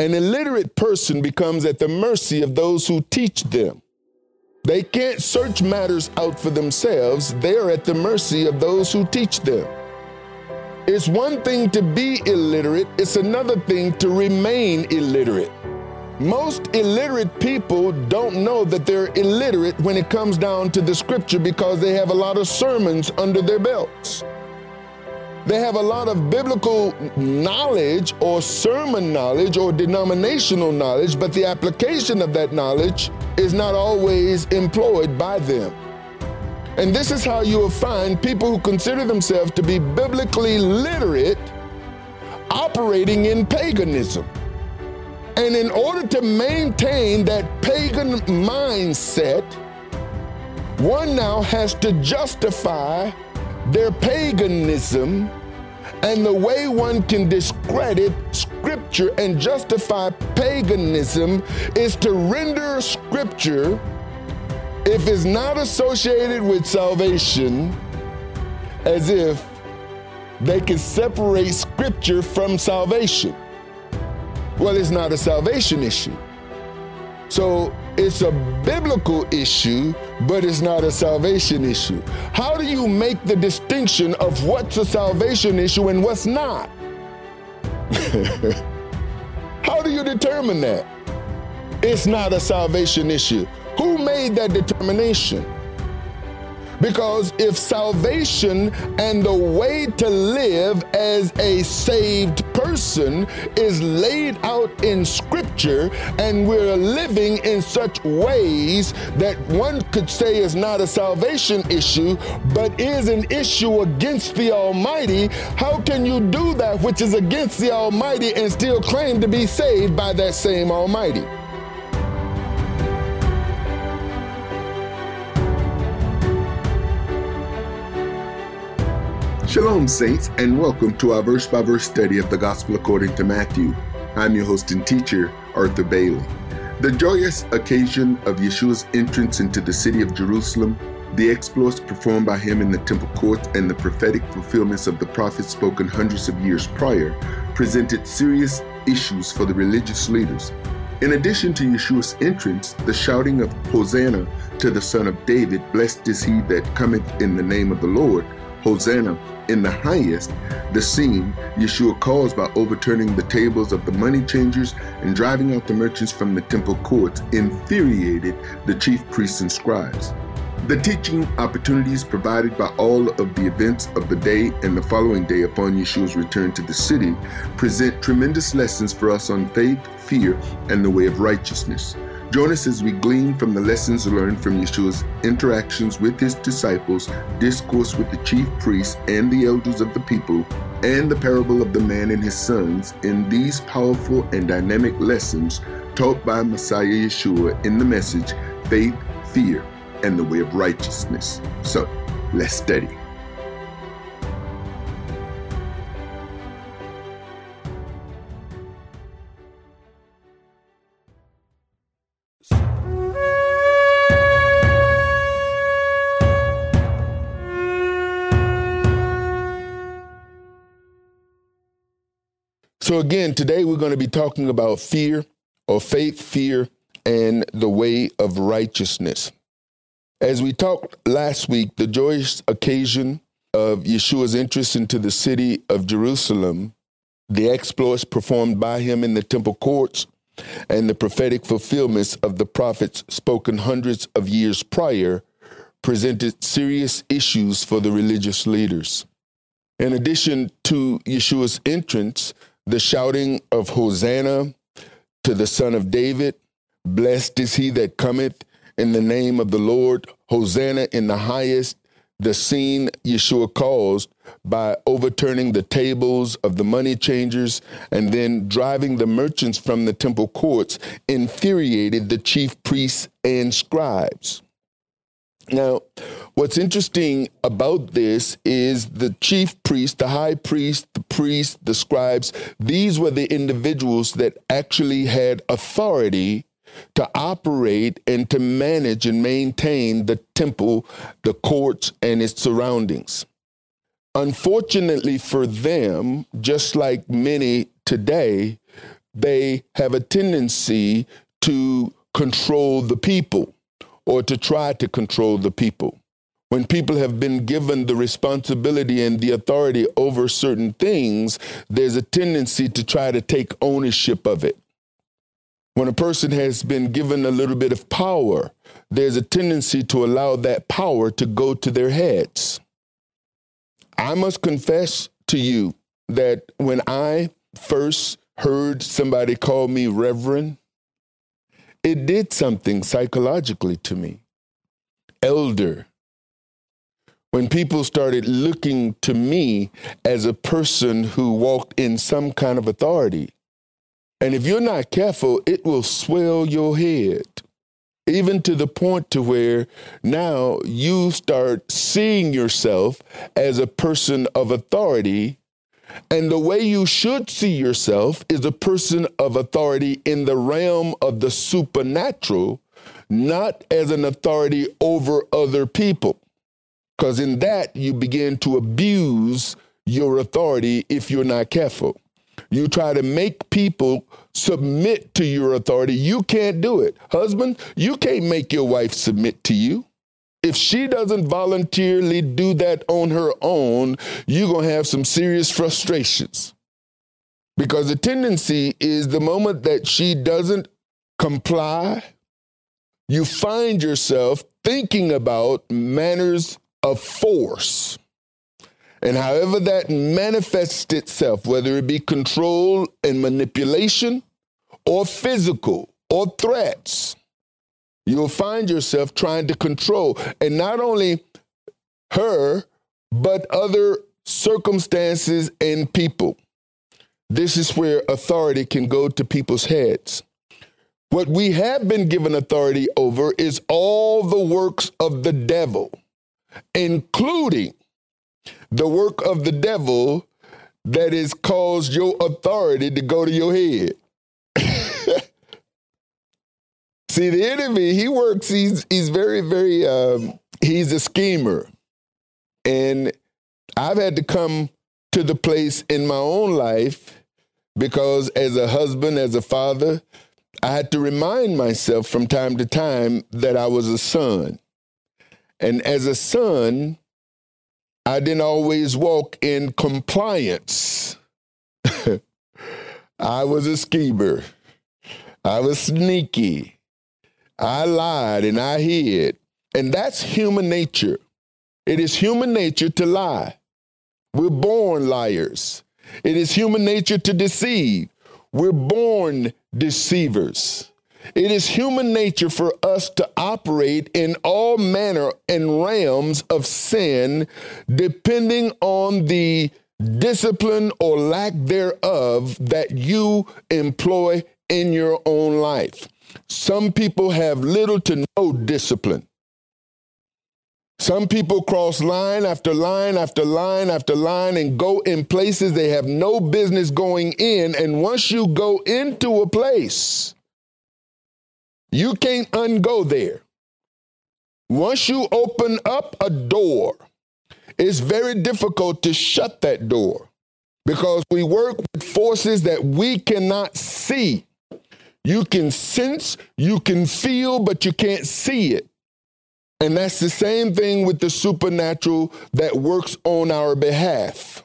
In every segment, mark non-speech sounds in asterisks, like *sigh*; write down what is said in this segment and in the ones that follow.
An illiterate person becomes at the mercy of those who teach them. They can't search matters out for themselves, they're at the mercy of those who teach them. It's one thing to be illiterate, it's another thing to remain illiterate. Most illiterate people don't know that they're illiterate when it comes down to the scripture because they have a lot of sermons under their belts. They have a lot of biblical knowledge or sermon knowledge or denominational knowledge, but the application of that knowledge is not always employed by them. And this is how you will find people who consider themselves to be biblically literate operating in paganism. And in order to maintain that pagan mindset, one now has to justify their paganism and the way one can discredit scripture and justify paganism is to render scripture, if it's not associated with salvation, as if they can separate scripture from salvation. Well, it's not a salvation issue. So it's a biblical issue, but it's not a salvation issue. How do you make the distinction of what's a salvation issue and what's not? *laughs* How do you determine that? It's not a salvation issue. Who made that determination? Because if salvation and the way to live as a saved person is laid out in Scripture, and we're living in such ways that one could say is not a salvation issue, but is an issue against the Almighty, how can you do that which is against the Almighty and still claim to be saved by that same Almighty? Shalom, Saints, and welcome to our verse by verse study of the Gospel according to Matthew. I'm your host and teacher, Arthur Bailey. The joyous occasion of Yeshua's entrance into the city of Jerusalem, the exploits performed by him in the temple courts, and the prophetic fulfillments of the prophets spoken hundreds of years prior presented serious issues for the religious leaders. In addition to Yeshua's entrance, the shouting of Hosanna to the Son of David, blessed is he that cometh in the name of the Lord, Hosanna in the highest, the scene Yeshua caused by overturning the tables of the money changers and driving out the merchants from the temple courts infuriated the chief priests and scribes. The teaching opportunities provided by all of the events of the day and the following day upon Yeshua's return to the city present tremendous lessons for us on faith, fear, and the way of righteousness. Join us as we glean from the lessons learned from Yeshua's interactions with his disciples, discourse with the chief priests and the elders of the people, and the parable of the man and his sons in these powerful and dynamic lessons taught by Messiah Yeshua in the message Faith, Fear, and the Way of Righteousness. So, let's study. So, again, today we're going to be talking about fear or faith, fear, and the way of righteousness. As we talked last week, the joyous occasion of Yeshua's entrance into the city of Jerusalem, the exploits performed by him in the temple courts, and the prophetic fulfillments of the prophets spoken hundreds of years prior presented serious issues for the religious leaders. In addition to Yeshua's entrance, the shouting of Hosanna to the Son of David. Blessed is he that cometh in the name of the Lord. Hosanna in the highest. The scene Yeshua caused by overturning the tables of the money changers and then driving the merchants from the temple courts infuriated the chief priests and scribes. Now, what's interesting about this is the chief priest, the high priest, the priest, the scribes, these were the individuals that actually had authority to operate and to manage and maintain the temple, the courts, and its surroundings. Unfortunately for them, just like many today, they have a tendency to control the people or to try to control the people. When people have been given the responsibility and the authority over certain things, there's a tendency to try to take ownership of it. When a person has been given a little bit of power, there's a tendency to allow that power to go to their heads. I must confess to you that when I first heard somebody call me Reverend, it did something psychologically to me. Elder. When people started looking to me as a person who walked in some kind of authority. And if you're not careful, it will swell your head even to the point to where now you start seeing yourself as a person of authority and the way you should see yourself is a person of authority in the realm of the supernatural not as an authority over other people because in that you begin to abuse your authority if you're not careful you try to make people submit to your authority. You can't do it. Husband, you can't make your wife submit to you. If she doesn't voluntarily do that on her own, you're going to have some serious frustrations. Because the tendency is the moment that she doesn't comply, you find yourself thinking about manners of force. And however that manifests itself, whether it be control and manipulation or physical or threats, you'll find yourself trying to control. And not only her, but other circumstances and people. This is where authority can go to people's heads. What we have been given authority over is all the works of the devil, including the work of the devil that has caused your authority to go to your head. See, the enemy, he works, he's he's very, very um, he's a schemer. And I've had to come to the place in my own life because as a husband, as a father, I had to remind myself from time to time that I was a son. And as a son, I didn't always walk in compliance. *laughs* I was a schemer. I was sneaky. I lied and I hid. And that's human nature. It is human nature to lie. We're born liars. It is human nature to deceive. We're born deceivers. It is human nature for us to operate in all manner and realms of sin, depending on the discipline or lack thereof that you employ in your own life. Some people have little to no discipline. Some people cross line after line after line after line and go in places they have no business going in. And once you go into a place, you can't ungo there. Once you open up a door, it's very difficult to shut that door because we work with forces that we cannot see. You can sense, you can feel, but you can't see it. And that's the same thing with the supernatural that works on our behalf.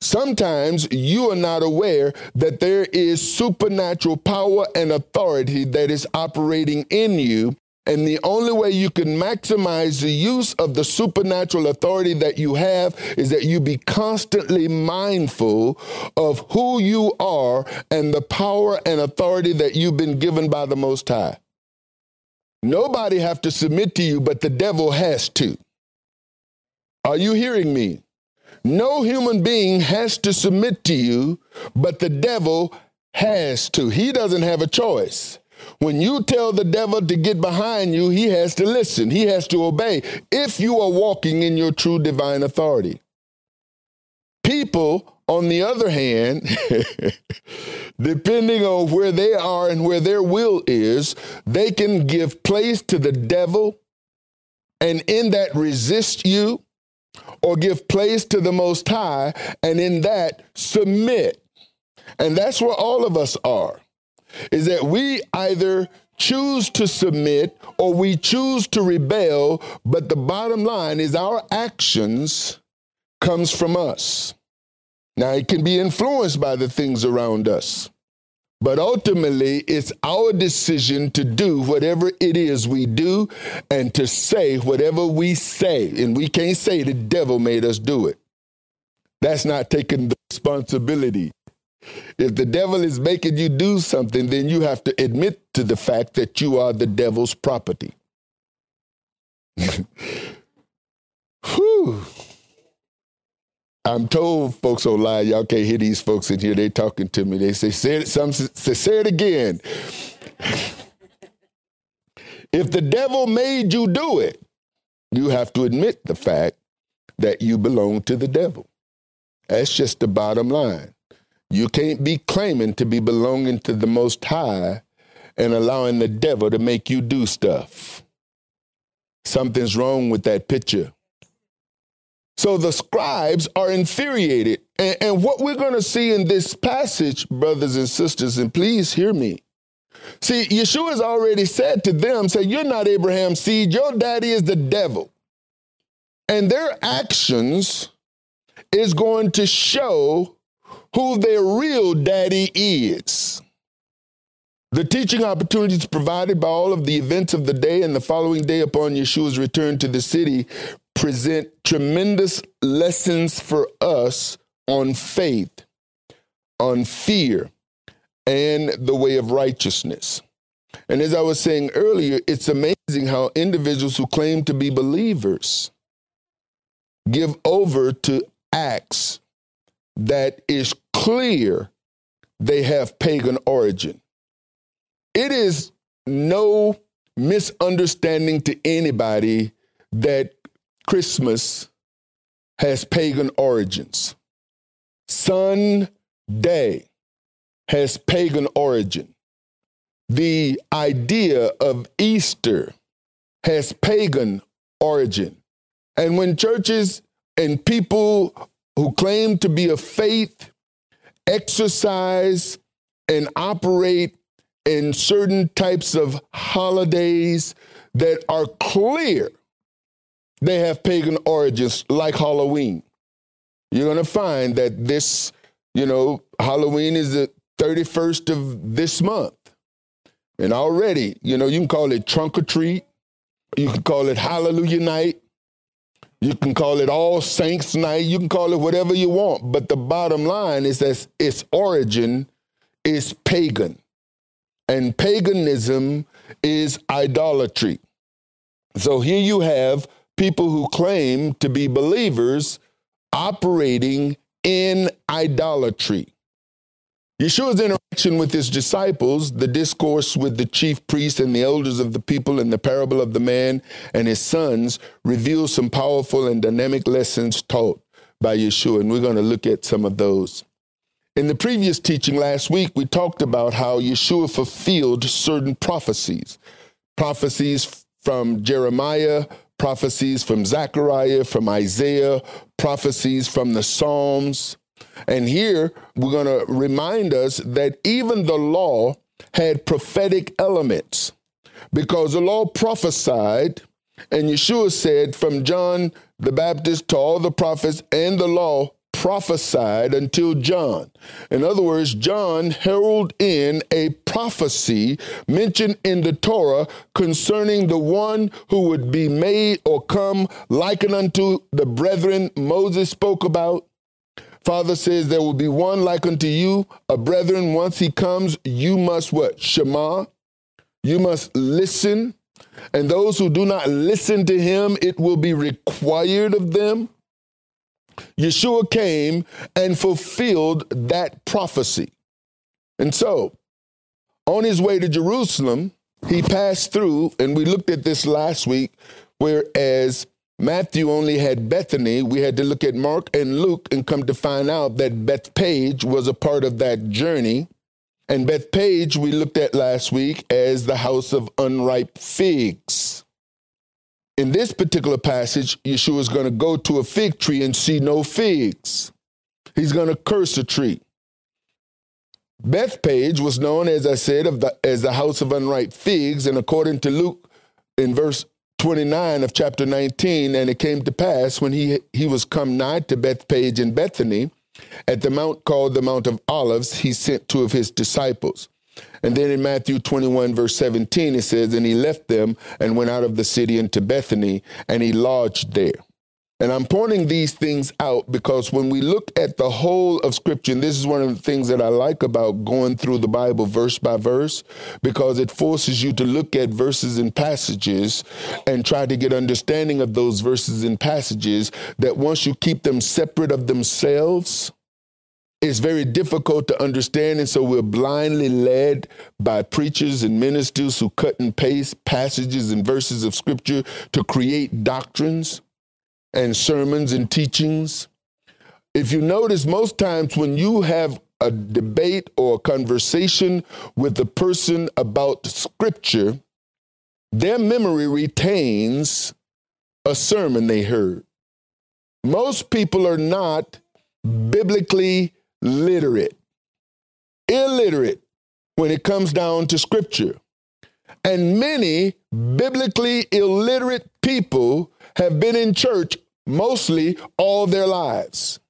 Sometimes you are not aware that there is supernatural power and authority that is operating in you. And the only way you can maximize the use of the supernatural authority that you have is that you be constantly mindful of who you are and the power and authority that you've been given by the Most High. Nobody have to submit to you, but the devil has to. Are you hearing me? No human being has to submit to you, but the devil has to. He doesn't have a choice. When you tell the devil to get behind you, he has to listen, he has to obey if you are walking in your true divine authority. People, on the other hand, *laughs* depending on where they are and where their will is, they can give place to the devil and in that resist you or give place to the Most High, and in that submit. And that's where all of us are. Is that we either choose to submit or we choose to rebel, but the bottom line is our actions comes from us. Now it can be influenced by the things around us. But ultimately, it's our decision to do whatever it is we do and to say whatever we say. And we can't say the devil made us do it. That's not taking the responsibility. If the devil is making you do something, then you have to admit to the fact that you are the devil's property. *laughs* Whew. I'm told folks online, y'all can't hear these folks in here. They talking to me. They say, say it, some say, say it again. *laughs* if the devil made you do it, you have to admit the fact that you belong to the devil. That's just the bottom line. You can't be claiming to be belonging to the Most High and allowing the devil to make you do stuff. Something's wrong with that picture. So the scribes are infuriated. And, and what we're going to see in this passage, brothers and sisters, and please hear me. See, Yeshua has already said to them, say, you're not Abraham's seed, your daddy is the devil. And their actions is going to show who their real daddy is. The teaching opportunities provided by all of the events of the day and the following day upon Yeshua's return to the city present tremendous lessons for us on faith, on fear, and the way of righteousness. And as I was saying earlier, it's amazing how individuals who claim to be believers give over to acts that is clear they have pagan origin. It is no misunderstanding to anybody that Christmas has pagan origins. Sunday has pagan origin. The idea of Easter has pagan origin. And when churches and people who claim to be of faith exercise and operate in certain types of holidays that are clear they have pagan origins like Halloween. You're going to find that this, you know, Halloween is the 31st of this month. And already, you know, you can call it trunk or treat. You can call it Hallelujah night. You can call it All Saints night. You can call it whatever you want. But the bottom line is that its origin is pagan. And paganism is idolatry. So here you have people who claim to be believers operating in idolatry. Yeshua's interaction with his disciples, the discourse with the chief priests and the elders of the people, and the parable of the man and his sons reveals some powerful and dynamic lessons taught by Yeshua, and we're going to look at some of those. In the previous teaching last week, we talked about how Yeshua fulfilled certain prophecies, prophecies from Jeremiah, prophecies from Zechariah, from Isaiah, prophecies from the Psalms. And here we're going to remind us that even the law had prophetic elements because the law prophesied, and Yeshua said, from John the Baptist to all the prophets and the law prophesied until John. In other words, John heralded in a prophecy mentioned in the Torah concerning the one who would be made or come likened unto the brethren Moses spoke about. Father says there will be one like unto you, a brethren. Once he comes, you must what? Shema. You must listen. And those who do not listen to him, it will be required of them. Yeshua came and fulfilled that prophecy. And so, on his way to Jerusalem, he passed through, and we looked at this last week, whereas Matthew only had Bethany, we had to look at Mark and Luke and come to find out that Bethphage was a part of that journey. And Bethphage we looked at last week as the house of unripe figs. In this particular passage, Yeshua is going to go to a fig tree and see no figs. He's going to curse a tree. Bethphage was known, as I said, the, as the house of unripe figs, and according to Luke in verse 29 of chapter 19, and it came to pass when he he was come nigh to Bethphage in Bethany, at the mount called the Mount of Olives, he sent two of his disciples. And then in Matthew 21, verse 17, it says, And he left them and went out of the city into Bethany, and he lodged there. And I'm pointing these things out because when we look at the whole of Scripture, and this is one of the things that I like about going through the Bible verse by verse, because it forces you to look at verses and passages and try to get understanding of those verses and passages that once you keep them separate of themselves, it's very difficult to understand. And so we're blindly led by preachers and ministers who cut and paste passages and verses of Scripture to create doctrines and sermons and teachings. If you notice, most times when you have a debate or a conversation with a person about scripture, their memory retains a sermon they heard. Most people are not biblically literate, illiterate when it comes down to scripture. And many biblically illiterate people have been in church mostly all their lives.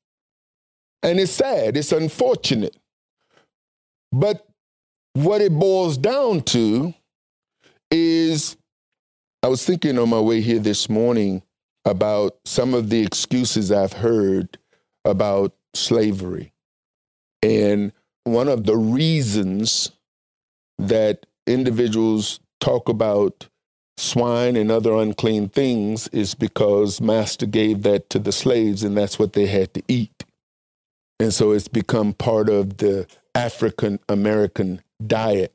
And it's sad, it's unfortunate. But what it boils down to is I was thinking on my way here this morning about some of the excuses I've heard about slavery. And one of the reasons that individuals talk about swine and other unclean things is because master gave that to the slaves and that's what they had to eat. And so it's become part of the African American diet.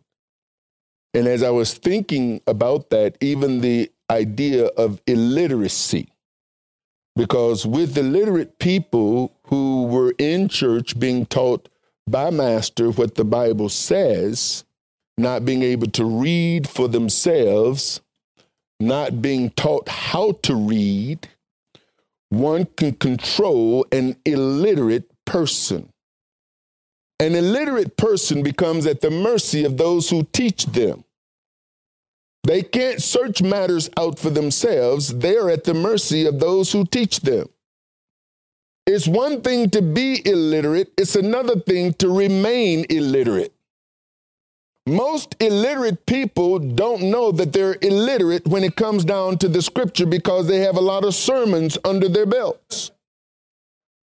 And as I was thinking about that, even the idea of illiteracy, because with illiterate people who were in church being taught by Master what the Bible says, not being able to read for themselves, not being taught how to read, one can control an illiterate person. An illiterate person becomes at the mercy of those who teach them. They can't search matters out for themselves, they're at the mercy of those who teach them. It's one thing to be illiterate, it's another thing to remain illiterate. Most illiterate people don't know that they're illiterate when it comes down to the scripture because they have a lot of sermons under their belts.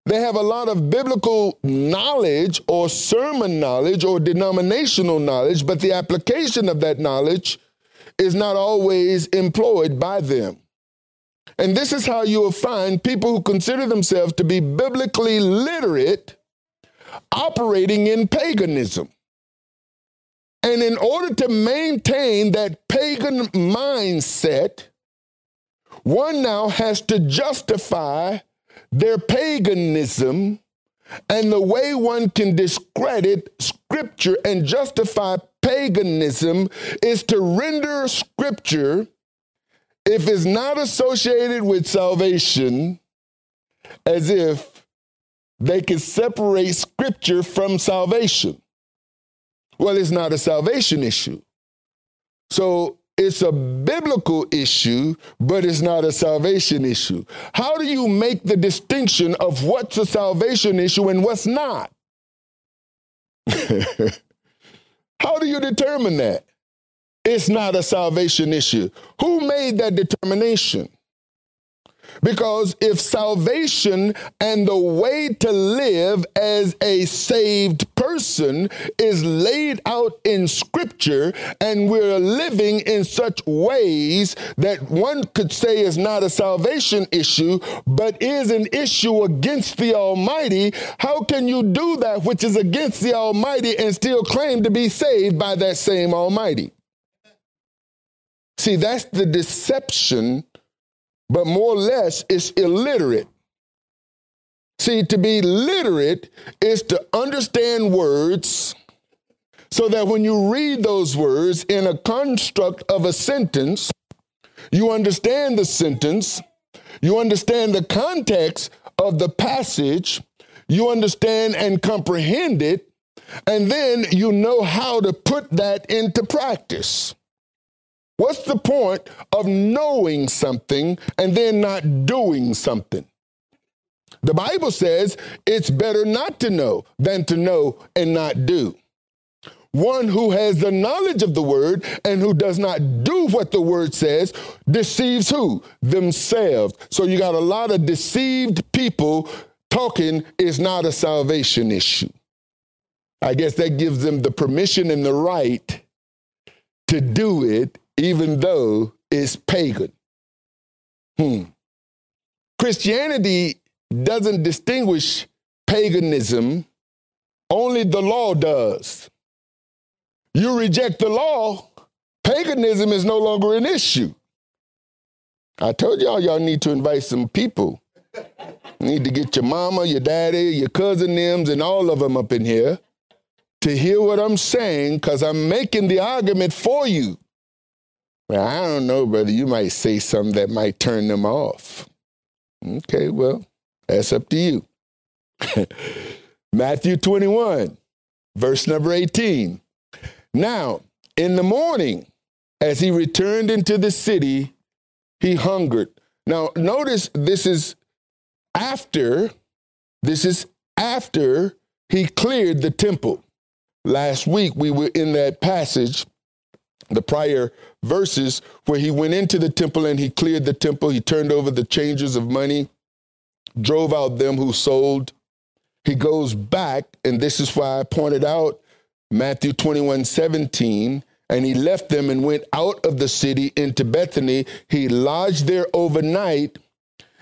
They have a lot of biblical knowledge or sermon knowledge or denominational knowledge, but the application of that knowledge is not always employed by them. And this is how you will find people who consider themselves to be biblically literate operating in paganism. And in order to maintain that pagan mindset, one now has to justify their paganism. And the way one can discredit scripture and justify paganism is to render scripture, if it's not associated with salvation, as if they can separate scripture from salvation. Well, it's not a salvation issue. So it's a biblical issue, but it's not a salvation issue. How do you make the distinction of what's a salvation issue and what's not? *laughs* How do you determine that? It's not a salvation issue. Who made that determination? Because if salvation and the way to live as a saved person is laid out in scripture and we're living in such ways that one could say is not a salvation issue, but is an issue against the Almighty, how can you do that which is against the Almighty and still claim to be saved by that same Almighty? See, that's the deception but more or less it's illiterate. See, to be literate is to understand words so that when you read those words in a construct of a sentence, you understand the sentence, you understand the context of the passage, you understand and comprehend it, and then you know how to put that into practice. What's the point of knowing something and then not doing something? The Bible says it's better not to know than to know and not do. One who has the knowledge of the word and who does not do what the word says deceives who? Themselves. So you got a lot of deceived people talking is not a salvation issue. I guess that gives them the permission and the right to do it, even though it's pagan. Hmm. Christianity doesn't distinguish paganism, only the law does you reject the law, paganism is no longer an issue. I told y'all, y'all need to invite some people. Need to get your mama, your daddy, your cousin Nims, and all of them up in here to hear what I'm saying, because I'm making the argument for you. Well, I don't know, brother. You might say something that might turn them off. Okay, well, that's up to you. *laughs* Matthew 21, verse number 18. Now, in the morning, as he returned into the city, he hungered. Now, notice this is after, this is after he cleared the temple. Last week, we were in that passage, the prior verses, where he went into the temple and he cleared the temple. He turned over the changers of money, drove out them who sold. He goes back, and this is why I pointed out Matthew 21 17. And he left them and went out of the city into Bethany. He lodged there overnight.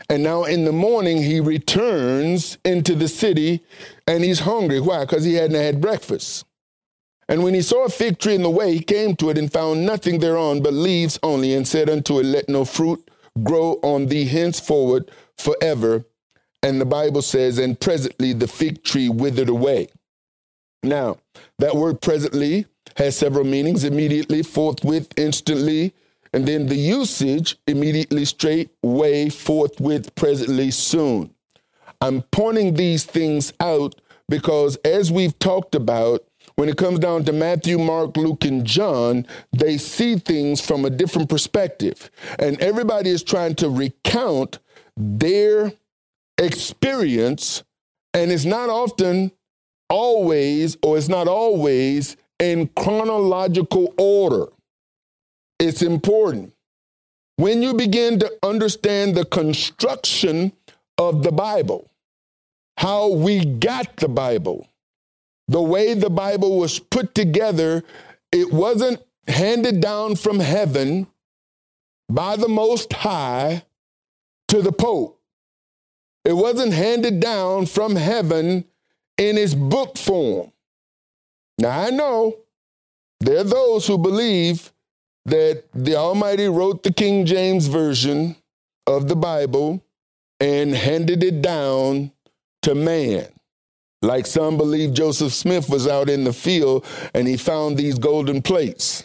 And now in the morning, he returns into the city and he's hungry. Why? Because he hadn't had breakfast. And when he saw a fig tree in the way, he came to it and found nothing thereon but leaves only, and said unto it, Let no fruit grow on thee henceforward forever. And the Bible says, And presently the fig tree withered away. Now, that word presently has several meanings immediately, forthwith, instantly, and then the usage immediately, straight, way, forthwith, presently, soon. I'm pointing these things out because as we've talked about, when it comes down to Matthew, Mark, Luke, and John, they see things from a different perspective. And everybody is trying to recount their experience, and it's not often always, or it's not always, in chronological order. It's important. When you begin to understand the construction of the Bible, how we got the Bible, the way the Bible was put together, it wasn't handed down from heaven by the Most High to the Pope. It wasn't handed down from heaven in its book form. Now, I know there are those who believe that the Almighty wrote the King James Version of the Bible and handed it down to man. Like some believe Joseph Smith was out in the field and he found these golden plates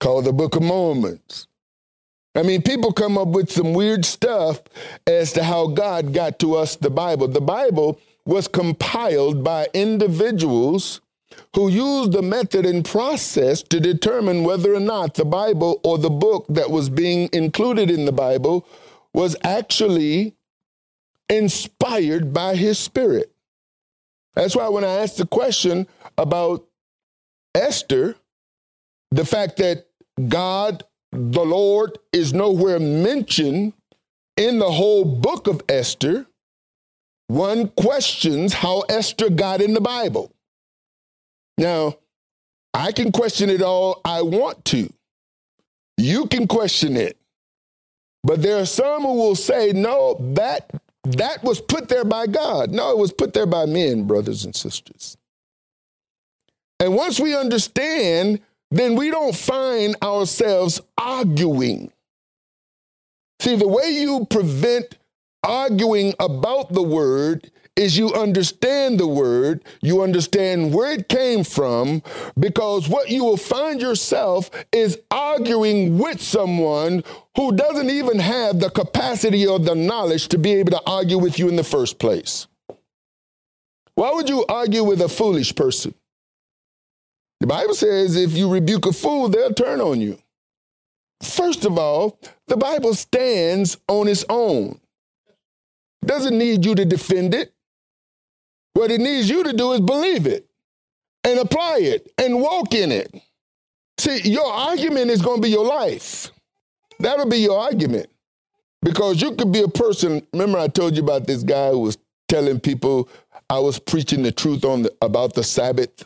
called the Book of Mormons. I mean, people come up with some weird stuff as to how God got to us the Bible. The Bible was compiled by individuals who used the method and process to determine whether or not the Bible or the book that was being included in the Bible was actually inspired by his spirit. That's why when I asked the question about Esther, the fact that God, the Lord, is nowhere mentioned in the whole book of Esther, one questions how Esther got in the Bible. Now, I can question it all I want to. You can question it. But there are some who will say, no, that that was put there by God. No, it was put there by men, brothers and sisters. And once we understand, then we don't find ourselves arguing. See, the way you prevent arguing about the word is you understand the word, you understand where it came from, because what you will find yourself is arguing with someone who doesn't even have the capacity or the knowledge to be able to argue with you in the first place. Why would you argue with a foolish person? The Bible says if you rebuke a fool, they'll turn on you. First of all, the Bible stands on its own. Doesn't need you to defend it. What it needs you to do is believe it and apply it and walk in it. See, your argument is going to be your life. That'll be your argument. Because you could be a person. Remember, I told you about this guy who was telling people I was preaching the truth on the, about the Sabbath.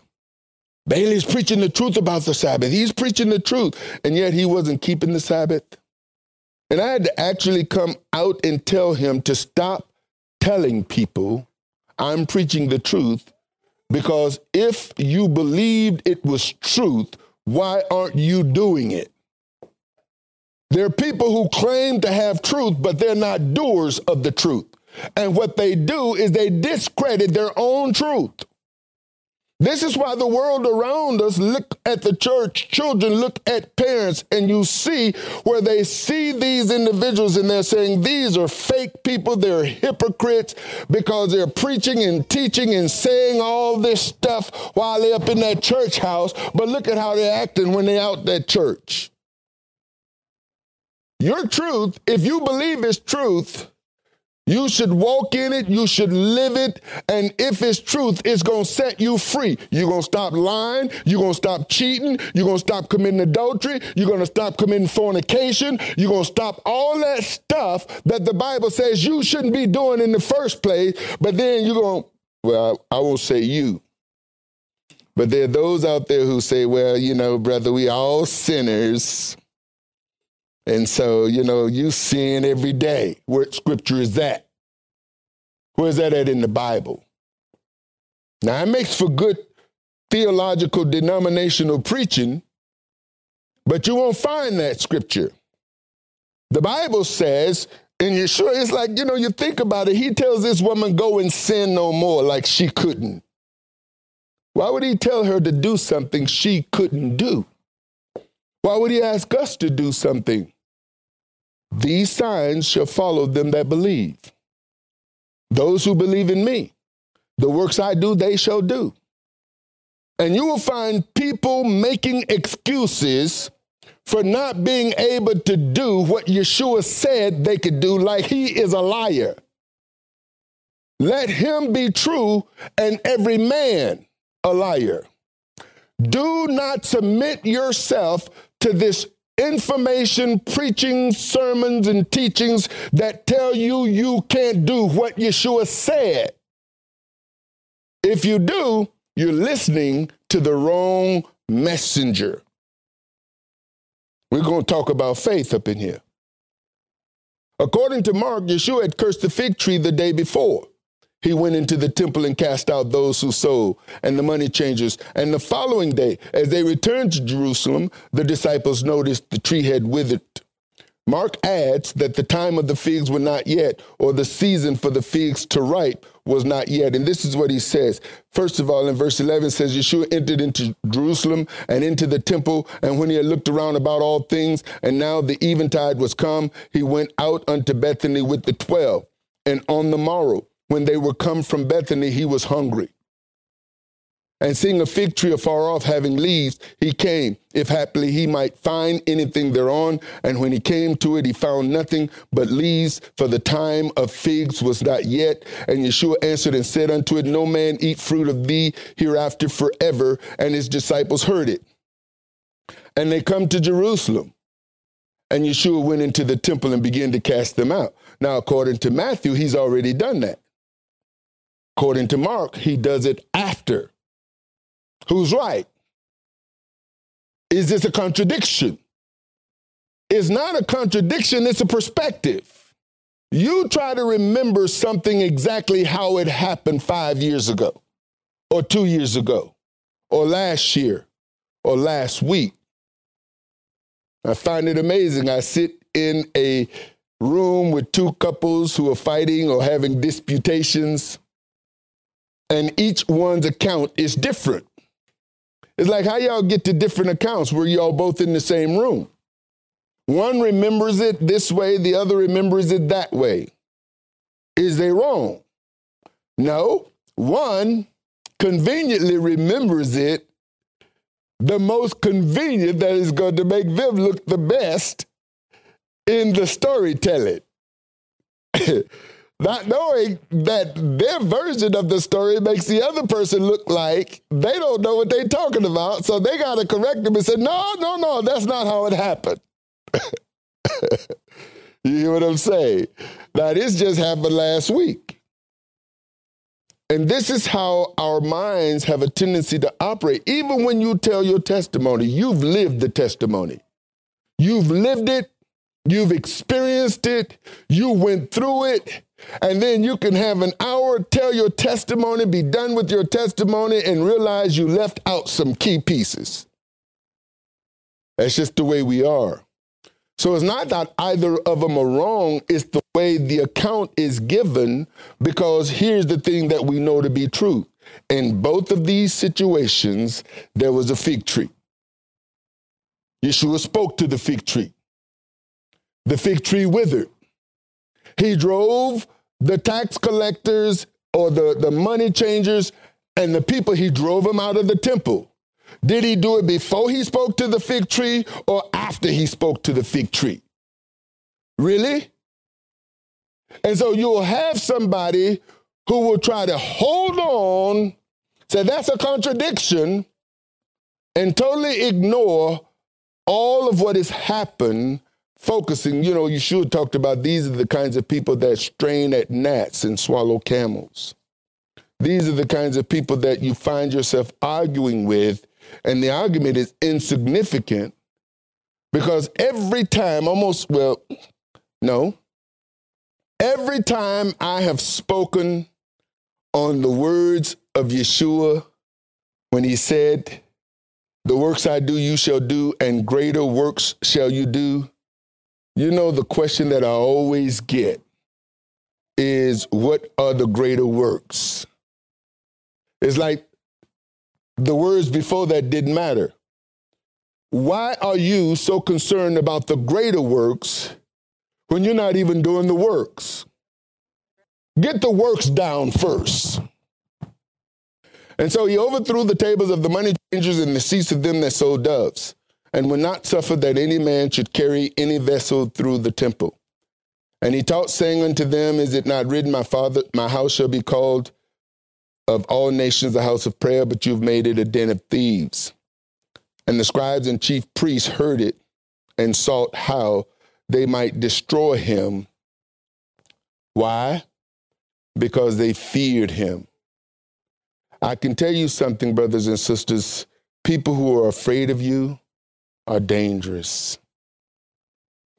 Bailey's preaching the truth about the Sabbath. He's preaching the truth, and yet he wasn't keeping the Sabbath. And I had to actually come out and tell him to stop telling people I'm preaching the truth because if you believed it was truth, why aren't you doing it? There are people who claim to have truth, but they're not doers of the truth. And what they do is they discredit their own truth. This is why the world around us look at the church, children look at parents, and you see where they see these individuals and they're saying these are fake people, they're hypocrites because they're preaching and teaching and saying all this stuff while they're up in that church house. But look at how they're acting when they're out that church. Your truth, if you believe it's truth, you should walk in it, you should live it, and if it's truth, it's gonna set you free. You're gonna stop lying, you're gonna stop cheating, you're gonna stop committing adultery, you're gonna stop committing fornication, you're gonna stop all that stuff that the Bible says you shouldn't be doing in the first place, but then you're gonna, well, I won't say you, but there are those out there who say, well, you know, brother, we all sinners. And so, you know, you sin every day. What scripture is that? Where's that at in the Bible? Now, it makes for good theological denominational preaching, but you won't find that scripture. The Bible says, and you're sure it's like, you know, you think about it, he tells this woman, go and sin no more, like she couldn't. Why would he tell her to do something she couldn't do? Why would he ask us to do something? These signs shall follow them that believe. Those who believe in me, the works I do, they shall do. And you will find people making excuses for not being able to do what Yeshua said they could do, like he is a liar. Let him be true and every man a liar. Do not submit yourself to this information, preaching, sermons, and teachings that tell you you can't do what Yeshua said. If you do, you're listening to the wrong messenger. We're going to talk about faith up in here. According to Mark, Yeshua had cursed the fig tree the day before. He went into the temple and cast out those who sold and the money changers. And the following day, as they returned to Jerusalem, the disciples noticed the tree had withered. Mark adds that the time of the figs were not yet, or the season for the figs to ripe was not yet. And this is what he says. First of all, in verse 11 says, Yeshua entered into Jerusalem and into the temple. And when he had looked around about all things, and now the eventide was come, he went out unto Bethany with the twelve. And on the morrow, when they were come from Bethany, he was hungry. And seeing a fig tree afar off having leaves, he came, if haply he might find anything thereon. And when he came to it, he found nothing but leaves, for the time of figs was not yet. And Yeshua answered and said unto it, No man eat fruit of thee hereafter forever. And his disciples heard it. And they come to Jerusalem. And Yeshua went into the temple and began to cast them out. Now, according to Matthew, he's already done that. According to Mark, he does it after. Who's right? Is this a contradiction? It's not a contradiction, it's a perspective. You try to remember something exactly how it happened five years ago, or two years ago, or last year, or last week. I find it amazing. I sit in a room with two couples who are fighting or having disputations and each one's account is different. It's like how y'all get to different accounts where y'all both in the same room. One remembers it this way, the other remembers it that way. Is they wrong? No. One conveniently remembers it the most convenient that is going to make them look the best in the storytelling. *laughs* Not knowing that their version of the story makes the other person look like they don't know what they're talking about. So they got to correct them and say, no, no, no, that's not how it happened. *laughs* you hear what I'm saying? Now, this just happened last week. And this is how our minds have a tendency to operate. Even when you tell your testimony, you've lived the testimony. You've lived it, you've experienced it, you went through it, and then you can have an hour, tell your testimony, be done with your testimony, and realize you left out some key pieces. That's just the way we are. So it's not that either of them are wrong, it's the way the account is given, because here's the thing that we know to be true. In both of these situations, there was a fig tree. Yeshua spoke to the fig tree. The fig tree withered. He drove the tax collectors or the, the money changers and the people, he drove them out of the temple. Did he do it before he spoke to the fig tree or after he spoke to the fig tree? Really? And so you'll have somebody who will try to hold on, say that's a contradiction, and totally ignore all of what has happened, focusing. You know, Yeshua talked about these are the kinds of people that strain at gnats and swallow camels. These are the kinds of people that you find yourself arguing with and the argument is insignificant because every time, almost, well, no, every time I have spoken on the words of Yeshua when he said, The works I do, you shall do, and greater works shall you do. You know, the question that I always get is, What are the greater works? It's like the words before that didn't matter. Why are you so concerned about the greater works when you're not even doing the works? Get the works down first. And so he overthrew the tables of the money changers and the seats of them that sold doves, and would not suffer that any man should carry any vessel through the temple. And he taught, saying unto them, Is it not written, My father, my house shall be called of all nations a house of prayer, but you've made it a den of thieves. And the scribes and chief priests heard it and sought how they might destroy him. Why? Because they feared him. I can tell you something, brothers and sisters. People who are afraid of you are dangerous.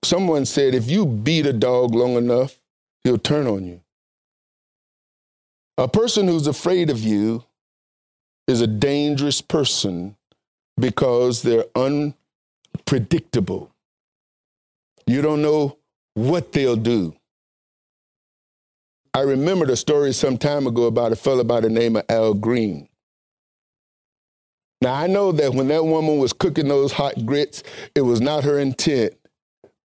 Someone said if you beat a dog long enough, he'll turn on you. A person who's afraid of you is a dangerous person because they're unpredictable. You don't know what they'll do. I remembered a story some time ago about a fellow by the name of Al Green. Now, I know that when that woman was cooking those hot grits, it was not her intent,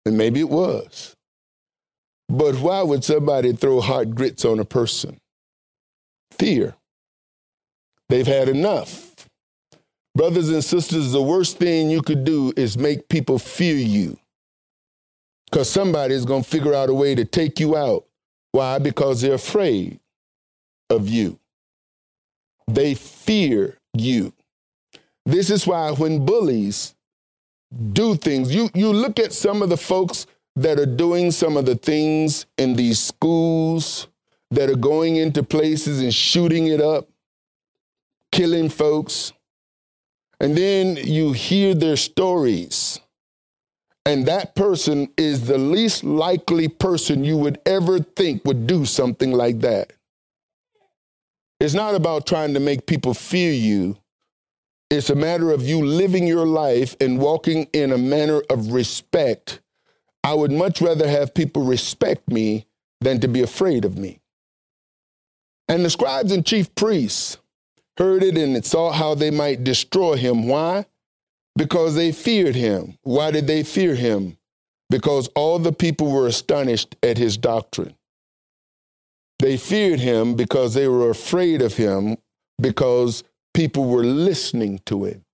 and maybe it was. But why would somebody throw hot grits on a person? fear. They've had enough. Brothers and sisters, the worst thing you could do is make people fear you. Because somebody is going to figure out a way to take you out. Why? Because they're afraid of you. They fear you. This is why when bullies do things, you, you look at some of the folks that are doing some of the things in these schools, that are going into places and shooting it up, killing folks. And then you hear their stories. And that person is the least likely person you would ever think would do something like that. It's not about trying to make people fear you. It's a matter of you living your life and walking in a manner of respect. I would much rather have people respect me than to be afraid of me. And the scribes and chief priests heard it and saw how they might destroy him. Why? Because they feared him. Why did they fear him? Because all the people were astonished at his doctrine. They feared him because they were afraid of him, because people were listening to him.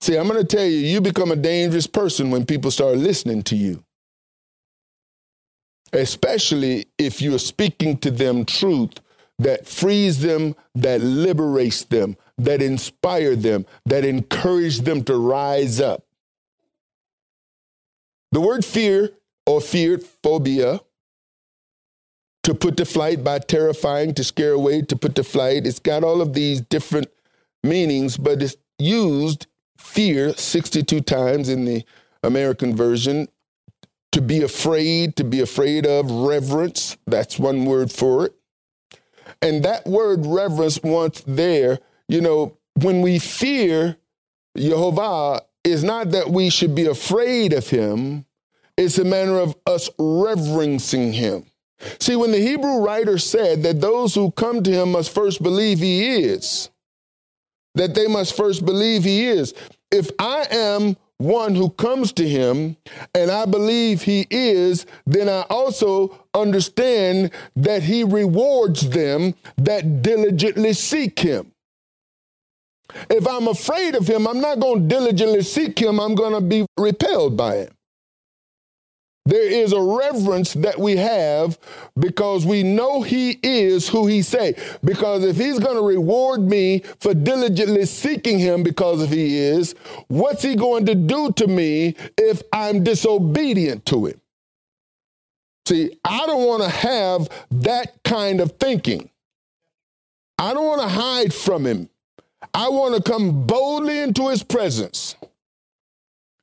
See, I'm going to tell you, you become a dangerous person when people start listening to you. Especially if you're speaking to them truth that frees them, that liberates them, that inspire them, that encourage them to rise up. The word fear or feared, phobia, to put to flight by terrifying, to scare away, to put to flight. It's got all of these different meanings, but it's used fear 62 times in the American version. To be afraid, to be afraid of, reverence, that's one word for it. And that word reverence, once there, you know, when we fear Jehovah, is not that we should be afraid of him, it's a manner of us reverencing him. See, when the Hebrew writer said that those who come to him must first believe he is, that they must first believe he is. If I am one who comes to him and I believe he is, then I also understand that he rewards them that diligently seek him. If I'm afraid of him, I'm not going to diligently seek him, I'm going to be repelled by him. There is a reverence that we have because we know he is who he say. Because if he's going to reward me for diligently seeking him because of he is, what's he going to do to me if I'm disobedient to him? See, I don't want to have that kind of thinking. I don't want to hide from him. I want to come boldly into his presence.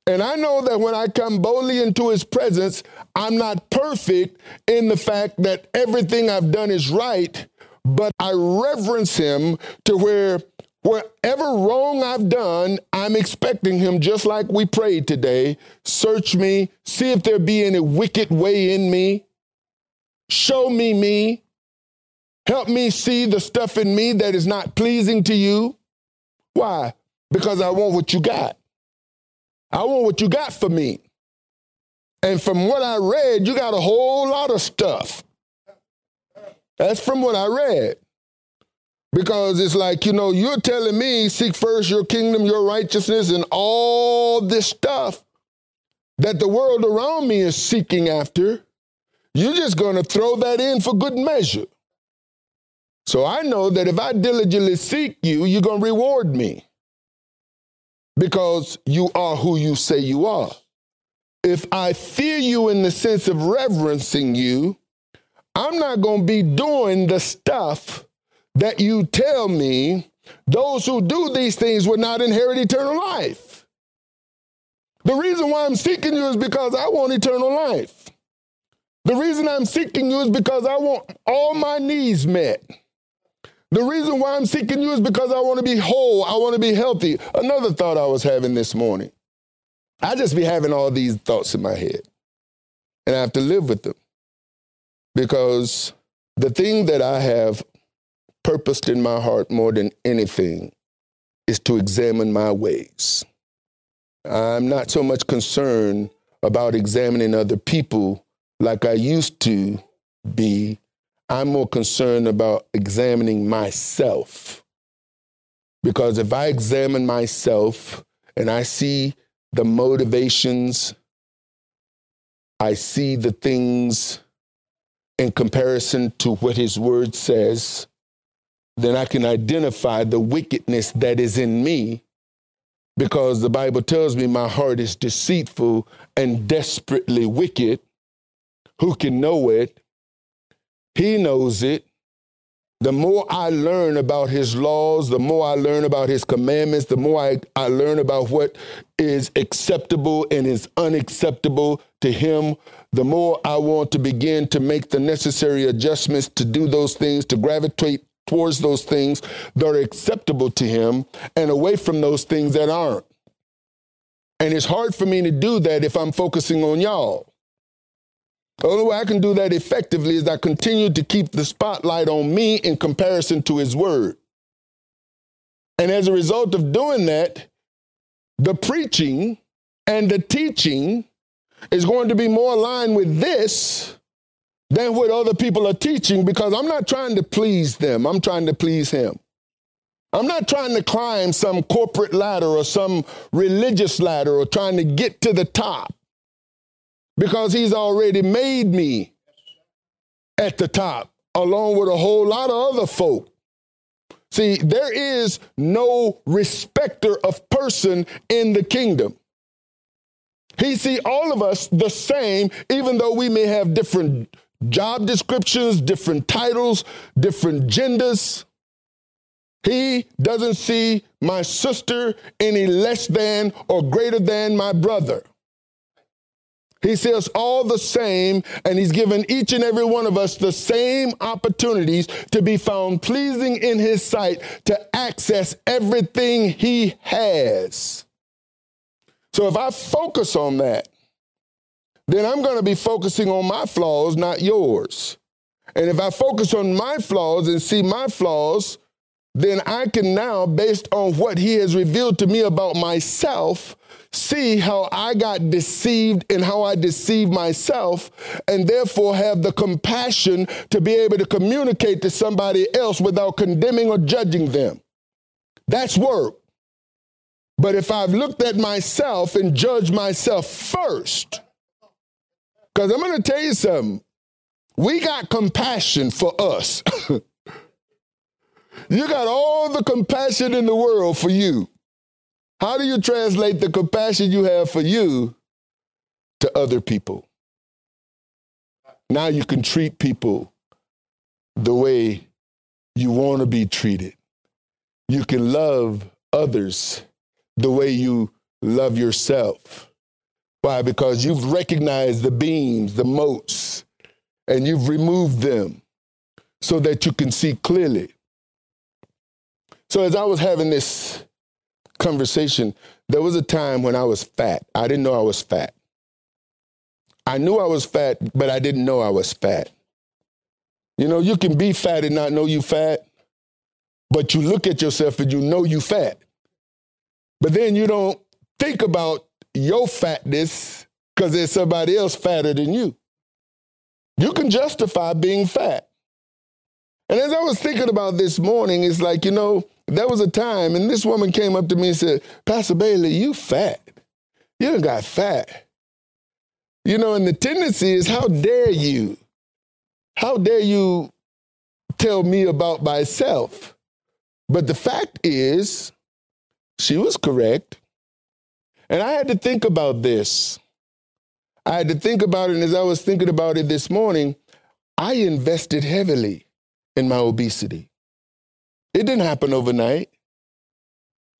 And I know that when I come boldly into his presence, I'm not perfect in the fact that everything I've done is right, but I reverence him to where wherever wrong I've done, I'm expecting him, just like we prayed today, search me, see if there be any wicked way in me, show me me, help me see the stuff in me that is not pleasing to you. Why? Because I want what you got. I want what you got for me. And from what I read, you got a whole lot of stuff. That's from what I read. Because it's like, you know, you're telling me seek first your kingdom, your righteousness, and all this stuff that the world around me is seeking after. You're just going to throw that in for good measure. So I know that if I diligently seek you, you're going to reward me because you are who you say you are. If I fear you in the sense of reverencing you, I'm not going to be doing the stuff that you tell me those who do these things will not inherit eternal life. The reason why I'm seeking you is because I want eternal life. The reason I'm seeking you is because I want all my needs met. The reason why I'm seeking you is because I want to be whole. I want to be healthy. Another thought I was having this morning. I just be having all these thoughts in my head, and I have to live with them because the thing that I have purposed in my heart more than anything is to examine my ways. I'm not so much concerned about examining other people like I used to be I'm more concerned about examining myself. Because if I examine myself and I see the motivations, I see the things in comparison to what his word says, then I can identify the wickedness that is in me because the Bible tells me my heart is deceitful and desperately wicked. Who can know it? He knows it. The more I learn about his laws, the more I learn about his commandments, the more I, I learn about what is acceptable and is unacceptable to him, the more I want to begin to make the necessary adjustments to do those things, to gravitate towards those things that are acceptable to him and away from those things that aren't. And it's hard for me to do that if I'm focusing on y'all. The only way I can do that effectively is I continue to keep the spotlight on me in comparison to his word. And as a result of doing that, the preaching and the teaching is going to be more aligned with this than what other people are teaching because I'm not trying to please them. I'm trying to please him. I'm not trying to climb some corporate ladder or some religious ladder or trying to get to the top because he's already made me at the top along with a whole lot of other folk. See, there is no respecter of person in the kingdom. He see all of us the same, even though we may have different job descriptions, different titles, different genders. He doesn't see my sister any less than or greater than my brother. He sees all the same, and He's given each and every one of us the same opportunities to be found pleasing in His sight to access everything He has. So if I focus on that, then I'm going to be focusing on my flaws, not yours. And if I focus on my flaws and see my flaws, then I can now, based on what he has revealed to me about myself, see how I got deceived and how I deceived myself, and therefore have the compassion to be able to communicate to somebody else without condemning or judging them. That's work. But if I've looked at myself and judged myself first, because I'm going to tell you something, we got compassion for us. *laughs* You got all the compassion in the world for you. How do you translate the compassion you have for you to other people? Now you can treat people the way you want to be treated. You can love others the way you love yourself. Why? Because you've recognized the beams, the motes, and you've removed them so that you can see clearly. So as I was having this conversation, there was a time when I was fat. I didn't know I was fat. I knew I was fat, but I didn't know I was fat. You know, you can be fat and not know you fat, but you look at yourself and you know you fat. But then you don't think about your fatness because there's somebody else fatter than you. You can justify being fat. And as I was thinking about this morning, it's like, you know, there was a time, and this woman came up to me and said, Pastor Bailey, you fat. You done got fat. You know, and the tendency is, how dare you? How dare you tell me about myself? But the fact is, she was correct. And I had to think about this. I had to think about it, and as I was thinking about it this morning, I invested heavily in my obesity. It didn't happen overnight.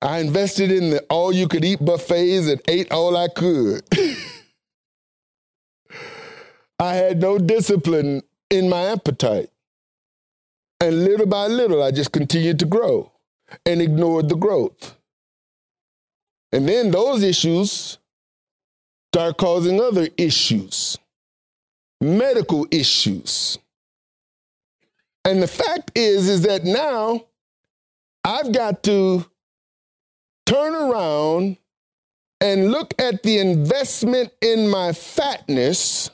I invested in the all you could eat buffets and ate all I could. *laughs* I had no discipline in my appetite. And little by little, I just continued to grow and ignored the growth. And then those issues start causing other issues, medical issues. And the fact is, is that now I've got to turn around and look at the investment in my fatness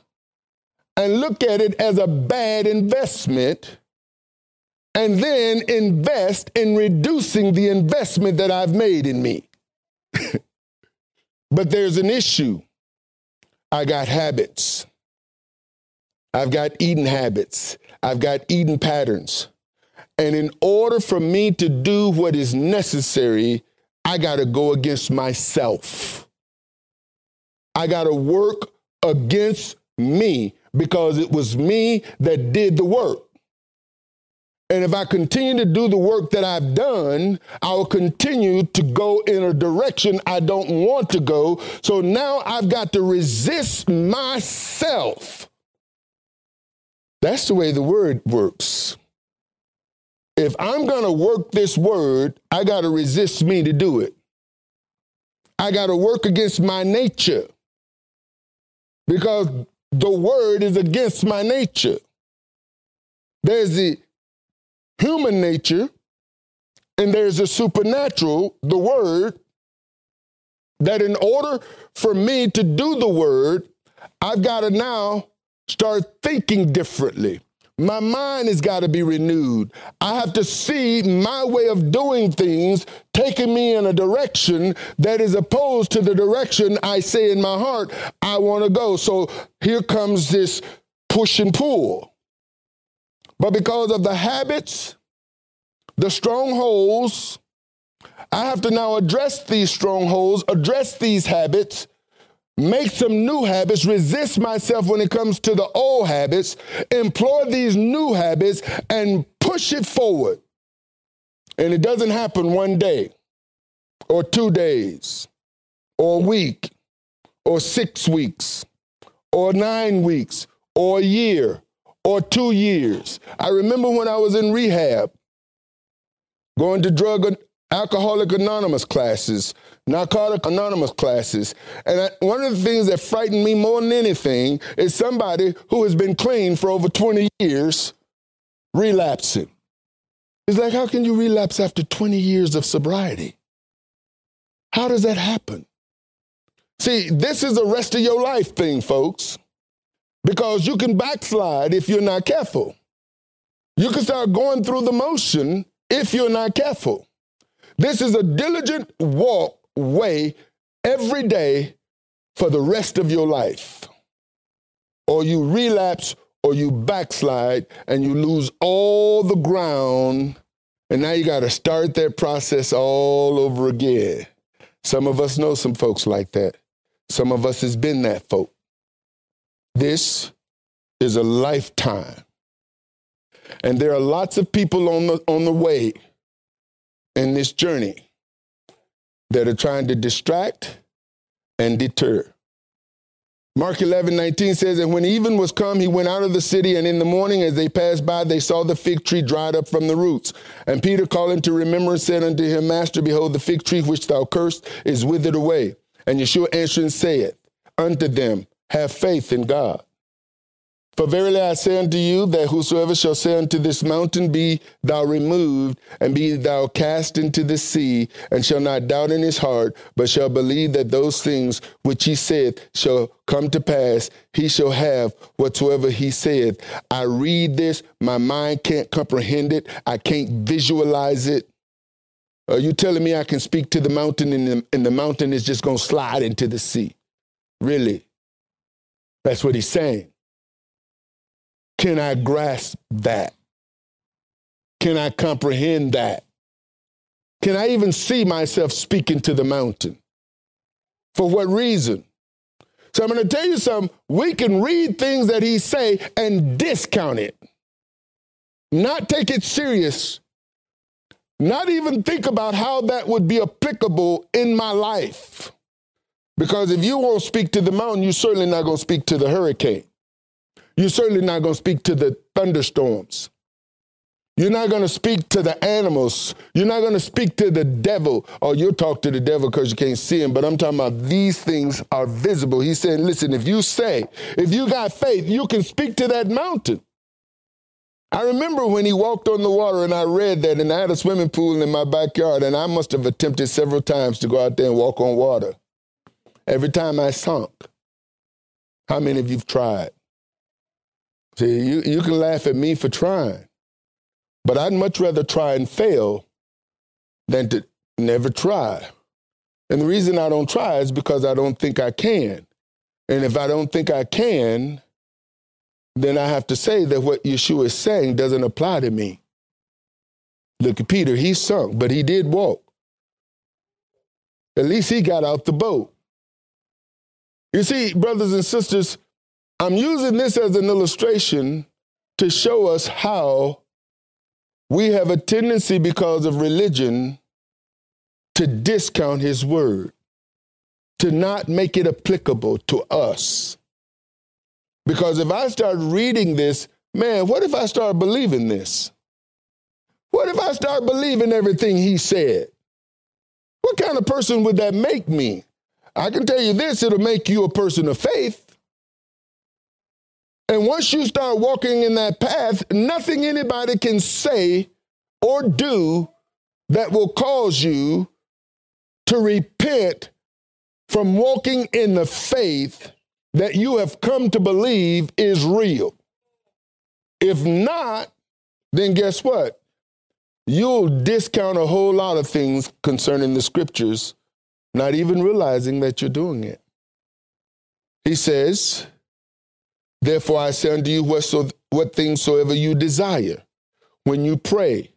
and look at it as a bad investment and then invest in reducing the investment that I've made in me. *laughs* but there's an issue. I got habits. I've got eating habits. I've got eating patterns. And in order for me to do what is necessary, I got to go against myself. I got to work against me because it was me that did the work. And if I continue to do the work that I've done, I will continue to go in a direction I don't want to go. So now I've got to resist myself. That's the way the word works if I'm going to work this word, I got to resist me to do it. I got to work against my nature because the word is against my nature. There's the human nature and there's the supernatural, the word, that in order for me to do the word, I've got to now start thinking differently My mind has got to be renewed. I have to see my way of doing things taking me in a direction that is opposed to the direction I say in my heart I want to go. So here comes this push and pull. But because of the habits, the strongholds, I have to now address these strongholds, address these habits, make some new habits, resist myself when it comes to the old habits, employ these new habits, and push it forward. And it doesn't happen one day, or two days, or a week, or six weeks, or nine weeks, or a year, or two years. I remember when I was in rehab, going to drug Alcoholic Anonymous classes, Narcotic Anonymous classes. And I, one of the things that frightened me more than anything is somebody who has been clean for over 20 years relapsing. It's like, how can you relapse after 20 years of sobriety? How does that happen? See, this is a rest of your life thing, folks, because you can backslide if you're not careful. You can start going through the motion if you're not careful. This is a diligent walk way every day for the rest of your life. Or you relapse or you backslide and you lose all the ground, and now you got to start that process all over again. Some of us know some folks like that. Some of us has been that folk. This is a lifetime. And there are lots of people on the on the way in this journey that are trying to distract and deter. Mark 11, 19 says, And when even was come, he went out of the city, and in the morning, as they passed by, they saw the fig tree dried up from the roots. And Peter, calling to remember, said unto him, Master, behold, the fig tree which thou cursed is withered away. And Yeshua answering saith unto them, Have faith in God. For verily I say unto you that whosoever shall say unto this mountain, Be thou removed, and be thou cast into the sea, and shall not doubt in his heart, but shall believe that those things which he saith shall come to pass, he shall have whatsoever he saith. I read this, my mind can't comprehend it, I can't visualize it. Are you telling me I can speak to the mountain and the, and the mountain is just going to slide into the sea? Really? That's what he's saying. Can I grasp that? Can I comprehend that? Can I even see myself speaking to the mountain? For what reason? So I'm going to tell you something. We can read things that he say and discount it. Not take it serious. Not even think about how that would be applicable in my life. Because if you won't speak to the mountain, you're certainly not going to speak to the hurricane. You're certainly not going to speak to the thunderstorms. You're not going to speak to the animals. You're not going to speak to the devil. Or oh, you'll talk to the devil because you can't see him. But I'm talking about these things are visible. He's saying, listen, if you say, if you got faith, you can speak to that mountain. I remember when he walked on the water and I read that, and I had a swimming pool in my backyard, and I must have attempted several times to go out there and walk on water. Every time I sunk. How many of you've tried? See, you, you can laugh at me for trying, but I'd much rather try and fail than to never try. And the reason I don't try is because I don't think I can. And if I don't think I can, then I have to say that what Yeshua is saying doesn't apply to me. Look at Peter, he sunk, but he did walk. At least he got out the boat. You see, brothers and sisters, I'm using this as an illustration to show us how we have a tendency because of religion to discount his word, to not make it applicable to us. Because if I start reading this, man, what if I start believing this? What if I start believing everything he said? What kind of person would that make me? I can tell you this it'll make you a person of faith. And once you start walking in that path, nothing anybody can say or do that will cause you to repent from walking in the faith that you have come to believe is real. If not, then guess what? You'll discount a whole lot of things concerning the scriptures, not even realizing that you're doing it. He says, Therefore I say unto you, whatso, what things soever you desire, when you pray,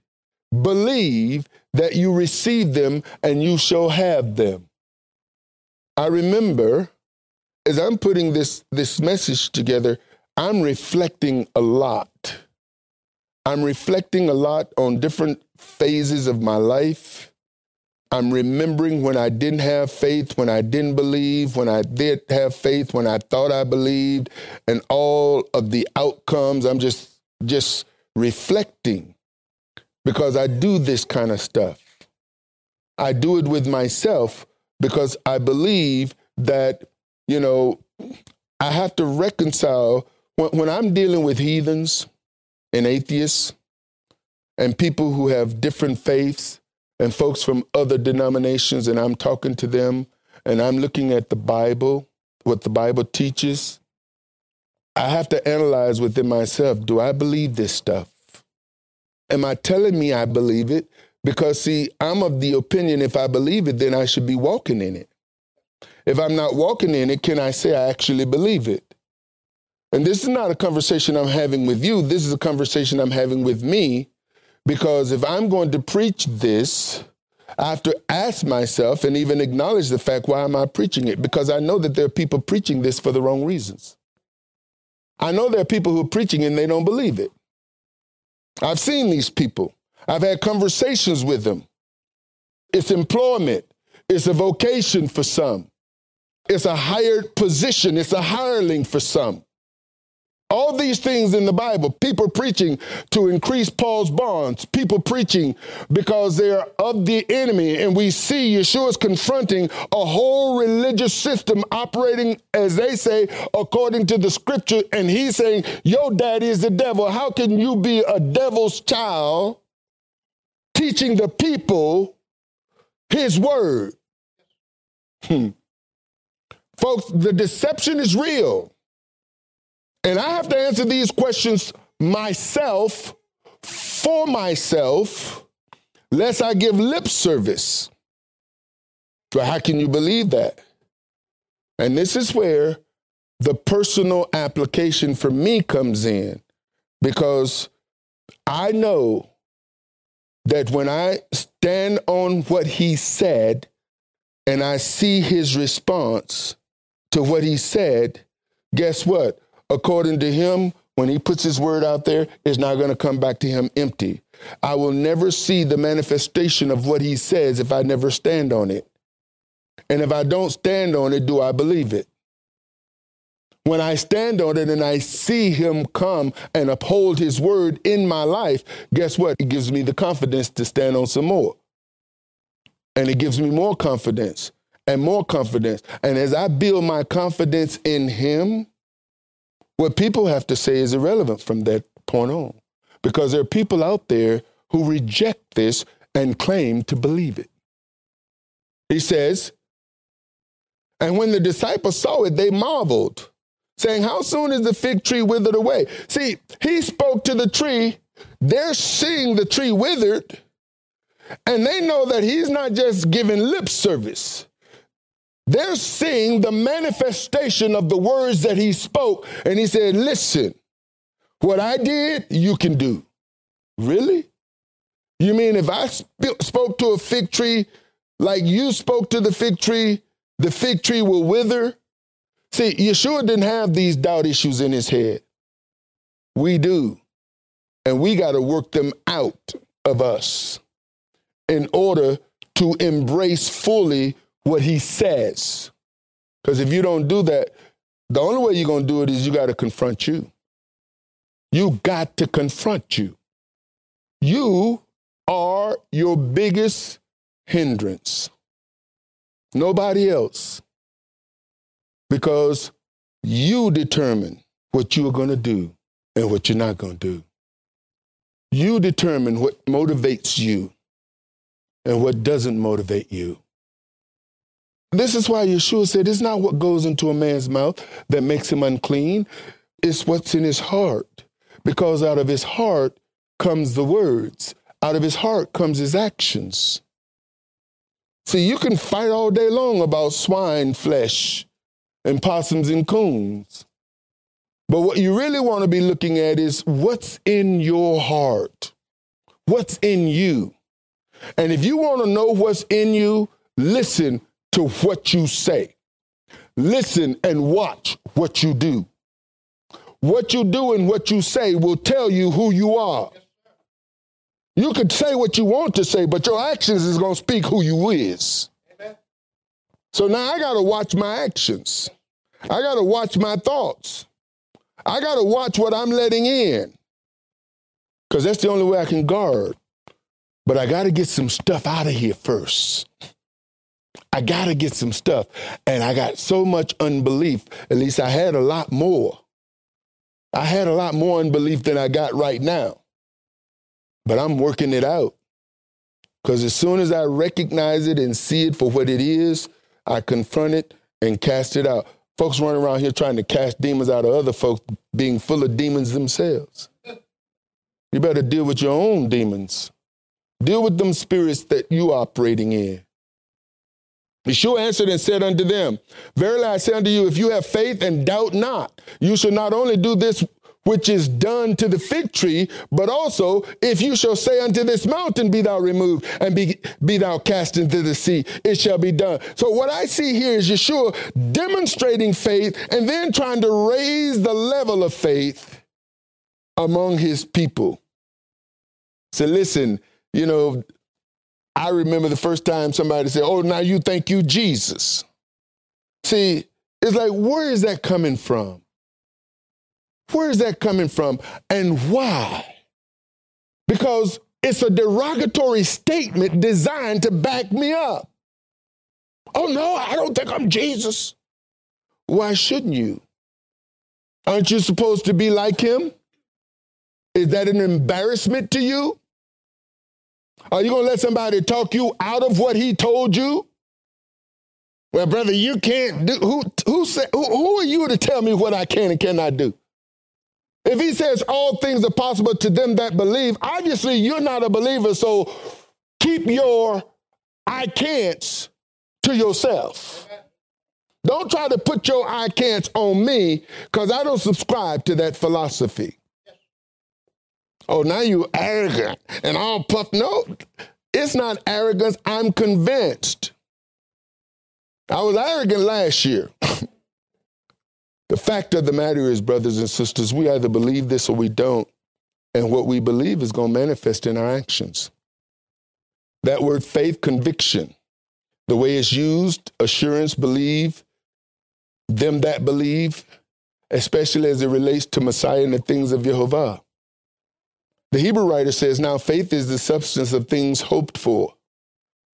believe that you receive them and you shall have them. I remember as I'm putting this, this message together, I'm reflecting a lot. I'm reflecting a lot on different phases of my life. I'm remembering when I didn't have faith, when I didn't believe, when I did have faith, when I thought I believed, and all of the outcomes. I'm just just reflecting because I do this kind of stuff. I do it with myself because I believe that, you know, I have to reconcile when, when I'm dealing with heathens and atheists and people who have different faiths and folks from other denominations, and I'm talking to them and I'm looking at the Bible, what the Bible teaches. I have to analyze within myself do I believe this stuff? Am I telling me I believe it? Because, see, I'm of the opinion if I believe it, then I should be walking in it. If I'm not walking in it, can I say I actually believe it? And this is not a conversation I'm having with you. This is a conversation I'm having with me because if I'm going to preach this, I have to ask myself and even acknowledge the fact why am I preaching it? Because I know that there are people preaching this for the wrong reasons. I know there are people who are preaching and they don't believe it. I've seen these people. I've had conversations with them. It's employment, it's a vocation for some, it's a hired position, it's a hireling for some. All these things in the Bible, people preaching to increase Paul's bonds, people preaching because they're of the enemy. And we see Yeshua's confronting a whole religious system operating, as they say, according to the scripture. And he's saying, Your daddy is the devil. How can you be a devil's child teaching the people his word? Hmm. Folks, the deception is real. And I have to answer these questions myself, for myself, lest I give lip service. So, how can you believe that? And this is where the personal application for me comes in because I know that when I stand on what he said and I see his response to what he said, guess what? According to him, when he puts his word out there, it's not going to come back to him empty. I will never see the manifestation of what he says if I never stand on it. And if I don't stand on it, do I believe it? When I stand on it and I see him come and uphold his word in my life, guess what? It gives me the confidence to stand on some more. And it gives me more confidence and more confidence. And as I build my confidence in him, what people have to say is irrelevant from that point on because there are people out there who reject this and claim to believe it. He says, and when the disciples saw it, they marveled, saying, How soon is the fig tree withered away? See, he spoke to the tree. They're seeing the tree withered, and they know that he's not just giving lip service. They're seeing the manifestation of the words that he spoke. And he said, Listen, what I did, you can do. Really? You mean if I sp- spoke to a fig tree like you spoke to the fig tree, the fig tree will wither? See, Yeshua didn't have these doubt issues in his head. We do. And we got to work them out of us in order to embrace fully what he says. Because if you don't do that, the only way you're going to do it is you got to confront you. You got to confront you. You are your biggest hindrance. Nobody else. Because you determine what you are going to do and what you're not going to do. You determine what motivates you and what doesn't motivate you. This is why Yeshua said it's not what goes into a man's mouth that makes him unclean, it's what's in his heart. Because out of his heart comes the words, out of his heart comes his actions. See, you can fight all day long about swine flesh and possums and coons. But what you really want to be looking at is what's in your heart, what's in you. And if you want to know what's in you, listen to what you say. Listen and watch what you do. What you do and what you say will tell you who you are. You could say what you want to say, but your actions is going to speak who you is. Amen. So now I got to watch my actions. I got to watch my thoughts. I got to watch what I'm letting in. Because that's the only way I can guard. But I got to get some stuff out of here first. I got to get some stuff. And I got so much unbelief. At least I had a lot more. I had a lot more unbelief than I got right now. But I'm working it out. Because as soon as I recognize it and see it for what it is, I confront it and cast it out. Folks running around here trying to cast demons out of other folks being full of demons themselves. You better deal with your own demons. Deal with them spirits that you operating in. Yeshua answered and said unto them, Verily I say unto you, if you have faith and doubt not, you shall not only do this which is done to the fig tree, but also if you shall say unto this mountain, Be thou removed, and be, be thou cast into the sea, it shall be done. So, what I see here is Yeshua demonstrating faith and then trying to raise the level of faith among his people. So, listen, you know, I remember the first time somebody said, Oh, now you thank you Jesus. See, it's like, where is that coming from? Where is that coming from and why? Because it's a derogatory statement designed to back me up. Oh, no, I don't think I'm Jesus. Why shouldn't you? Aren't you supposed to be like him? Is that an embarrassment to you? Are you going to let somebody talk you out of what he told you? Well, brother, you can't do. Who who said? Who, who are you to tell me what I can and cannot do? If he says all things are possible to them that believe, obviously you're not a believer. So keep your I can'ts to yourself. Don't try to put your I can'ts on me because I don't subscribe to that philosophy. Oh, now you arrogant and all puffed. No, it's not arrogance. I'm convinced. I was arrogant last year. *laughs* The fact of the matter is, brothers and sisters, we either believe this or we don't. And what we believe is going to manifest in our actions. That word faith, conviction, the way it's used, assurance, believe, them that believe, especially as it relates to Messiah and the things of Jehovah. The Hebrew writer says, Now faith is the substance of things hoped for,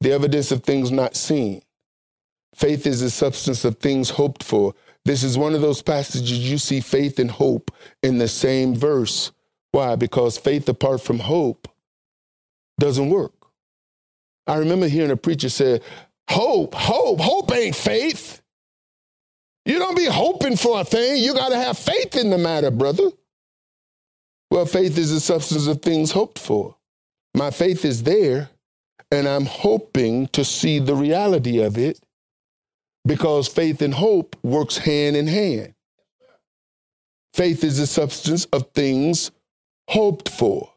the evidence of things not seen. Faith is the substance of things hoped for, this is one of those passages you see faith and hope in the same verse. Why? Because faith apart from hope doesn't work. I remember hearing a preacher say, Hope, hope, hope ain't faith. You don't be hoping for a thing. You got to have faith in the matter, brother. Well, faith is the substance of things hoped for. My faith is there, and I'm hoping to see the reality of it because faith and hope works hand in hand. Faith is the substance of things hoped for,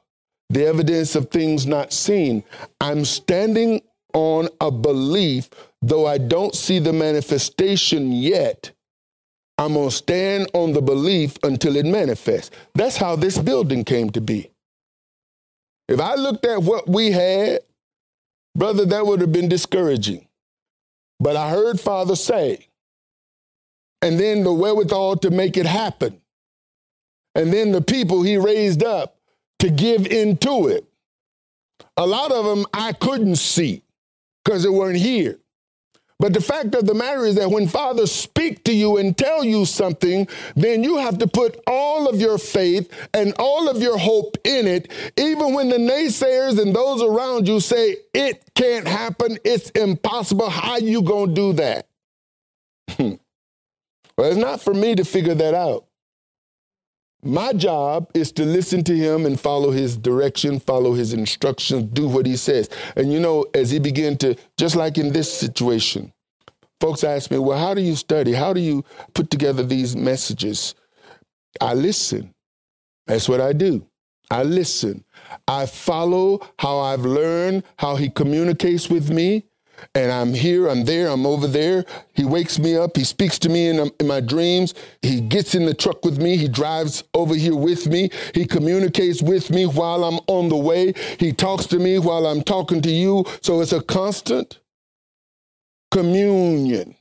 the evidence of things not seen. I'm standing on a belief, though I don't see the manifestation yet. I'm going to stand on the belief until it manifests. That's how this building came to be. If I looked at what we had, brother, that would have been discouraging. But I heard Father say, and then the wherewithal to make it happen. And then the people he raised up to give into it. A lot of them I couldn't see because they weren't here. But the fact of the matter is that when fathers speak to you and tell you something, then you have to put all of your faith and all of your hope in it, even when the naysayers and those around you say it can't happen, it's impossible. How you gonna do that? *laughs* well, it's not for me to figure that out. My job is to listen to him and follow his direction, follow his instructions, do what he says. And you know, as he began to, just like in this situation, folks ask me, well, how do you study? How do you put together these messages? I listen. That's what I do. I listen. I follow how I've learned how he communicates with me and I'm here, I'm there, I'm over there. He wakes me up, he speaks to me in, um, in, my dreams. He gets in the truck with me, he drives over here with me, he communicates with me while I'm on the way, he talks to me while I'm talking to you. So it's a constant communion.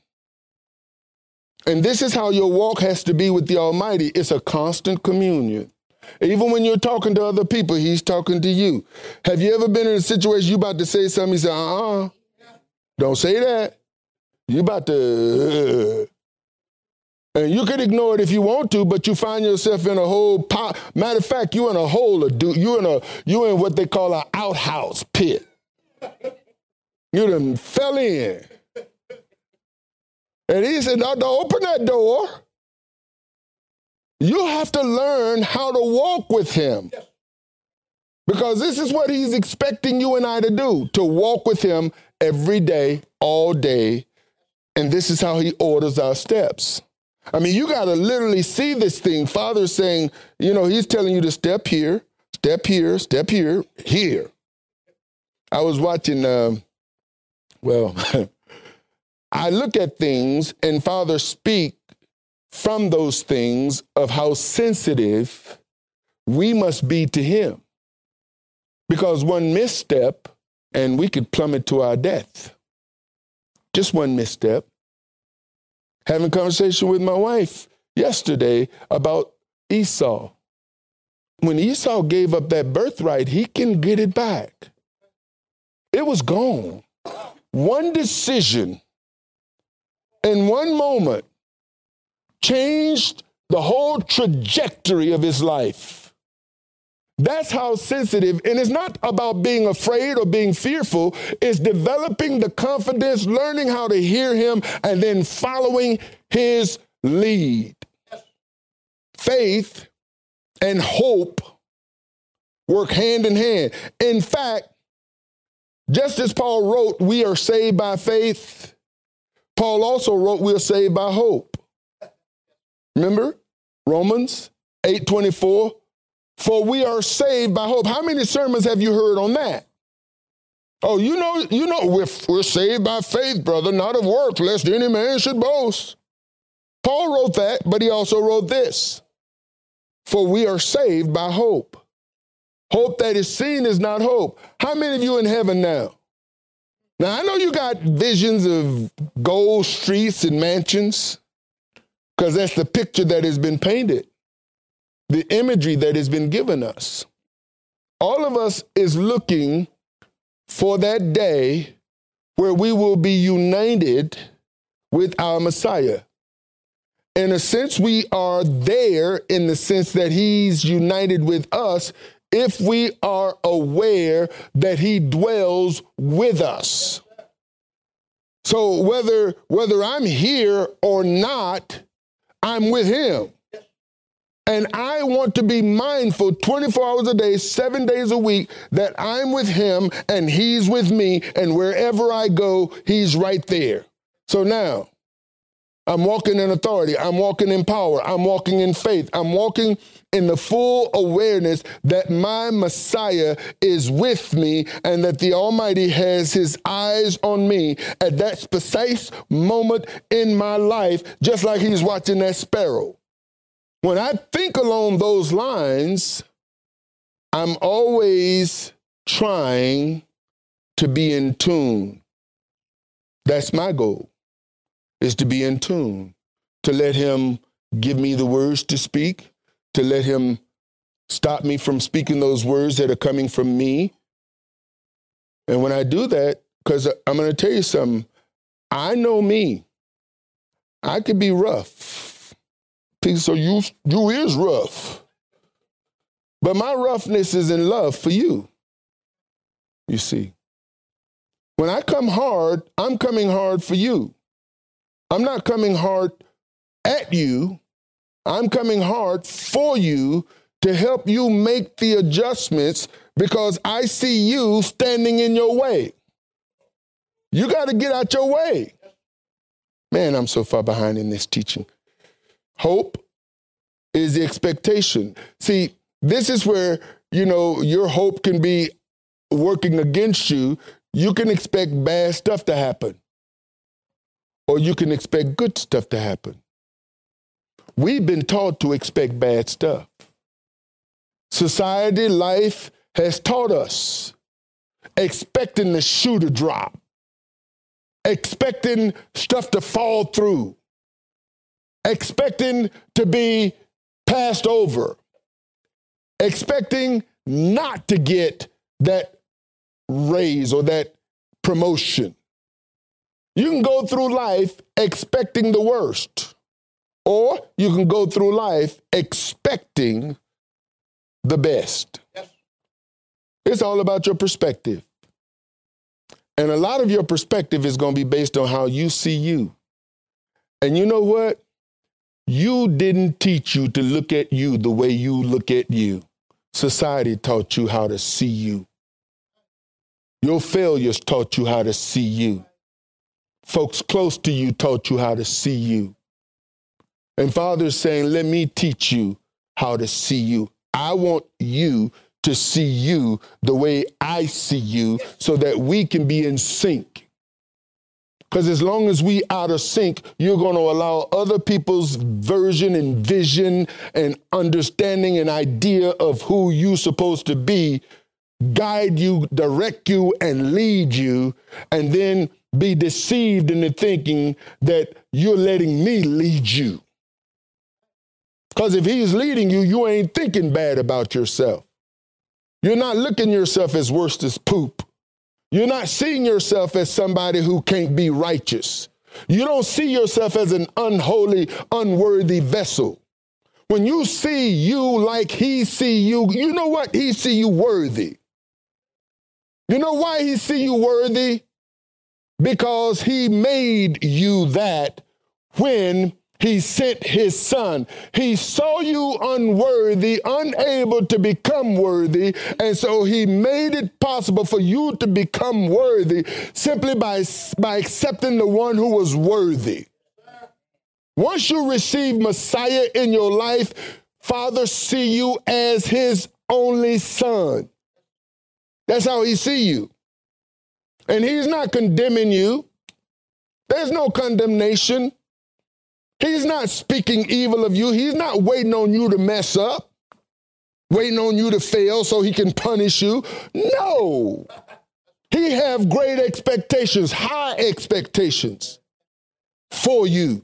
And this is how your walk has to be with the Almighty it's a constant communion. Even when you're talking to other people, he's talking to you. Have you ever been in a situation you about to say something, you say, uh-uh, don't say that. You about to. Uh, and you can ignore it if you want to, but you find yourself in a whole pot. Matter of fact, you're in a hole. Dude. You're in a. You're in what they call an outhouse pit. You done fell in. And he said, "No, don't open that door. You have to learn how to walk with him." Because this is what he's expecting you and I to do to walk with him every day, all day. And this is how he orders our steps. I mean, you got to literally see this thing. Father's saying, you know, he's telling you to step here, step here, step here, here. I was watching, uh, well, *laughs* I look at things and Father speak from those things of how sensitive we must be to him. Because one misstep and we could plummet to our death. Just one misstep. Having a conversation with my wife yesterday about Esau. When Esau gave up that birthright, he can get it back. It was gone. One decision in one moment changed the whole trajectory of his life. That's how sensitive, and it's not about being afraid or being fearful, it's developing the confidence, learning how to hear him, and then following his lead. Faith and hope work hand in hand. In fact, just as Paul wrote, we are saved by faith, Paul also wrote, we are saved by hope. Remember Romans 8 24? For we are saved by hope. How many sermons have you heard on that? Oh, you know, you know, we're, we're saved by faith, brother, not of works, lest any man should boast. Paul wrote that, but he also wrote this For we are saved by hope. Hope that is seen is not hope. How many of you in heaven now? Now, I know you got visions of gold streets and mansions, because that's the picture that has been painted the imagery that has been given us. All of us is looking for that day where we will be united with our Messiah. In a sense, we are there in the sense that he's united with us if we are aware that he dwells with us. So whether whether I'm here or not, I'm with him. And I want to be mindful 24 hours a day, seven days a week, that I'm with him and he's with me. And wherever I go, he's right there. So now, I'm walking in authority. I'm walking in power. I'm walking in faith. I'm walking in the full awareness that my Messiah is with me and that the Almighty has his eyes on me at that precise moment in my life, just like he's watching that sparrow. When I think along those lines, I'm always trying to be in tune. That's my goal, is to be in tune, to let him give me the words to speak, to let him stop me from speaking those words that are coming from me. And when I do that, because I'm going to tell you something, I know me. I could be rough. People say, you, you is rough. But my roughness is in love for you. You see. When I come hard, I'm coming hard for you. I'm not coming hard at you. I'm coming hard for you to help you make the adjustments because I see you standing in your way. You got to get out your way. Man, I'm so far behind in this teaching. Hope is the expectation. See, this is where, you know, your hope can be working against you. You can expect bad stuff to happen, or you can expect good stuff to happen. We've been taught to expect bad stuff. Society, life has taught us expecting the shoe to drop, expecting stuff to fall through, expecting to be passed over, expecting not to get that raise or that promotion. You can go through life expecting the worst, or you can go through life expecting the best. Yes. It's all about your perspective. And a lot of your perspective is going to be based on how you see you. And you know what? You didn't teach you to look at you the way you look at you. Society taught you how to see you. Your failures taught you how to see you. Folks close to you taught you how to see you. And Father's saying, Let me teach you how to see you. I want you to see you the way I see you so that we can be in sync. Because as long as we out of sync, you're going to allow other people's version and vision and understanding and idea of who you're supposed to be guide you, direct you, and lead you, and then be deceived into thinking that you're letting me lead you. Because if he's leading you, you ain't thinking bad about yourself. You're not looking yourself as worst as poop. You're not seeing yourself as somebody who can't be righteous. You don't see yourself as an unholy, unworthy vessel. When you see you like he see you, you know what? He see you worthy. You know why he see you worthy? Because he made you that when he sent his son. He saw you unworthy, unable to become worthy, and so he made it possible for you to become worthy simply by, by accepting the one who was worthy. Once you receive Messiah in your life, Father see you as his only son. That's how he see you. And he's not condemning you. There's no condemnation. He's not speaking evil of you. He's not waiting on you to mess up, waiting on you to fail so he can punish you. No. He have great expectations, high expectations for you.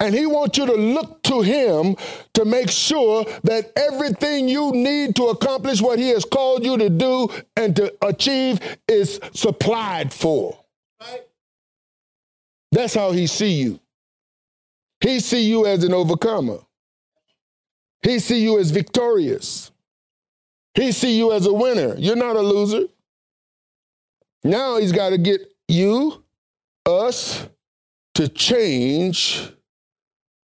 And he wants you to look to him to make sure that everything you need to accomplish what he has called you to do and to achieve is supplied for. That's how he see you. He see you as an overcomer. He see you as victorious. He see you as a winner. You're not a loser. Now he's got to get you, us, to change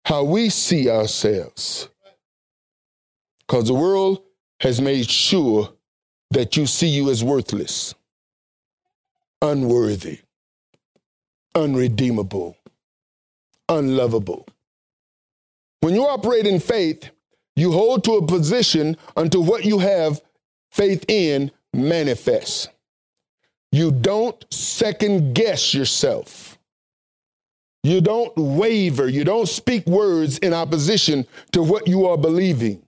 how we see ourselves. Because the world has made sure that you see you as worthless, unworthy, unredeemable, unlovable. When you operate in faith, you hold to a position until what you have faith in manifests. You don't second guess yourself. You don't waver. You don't speak words in opposition to what you are believing.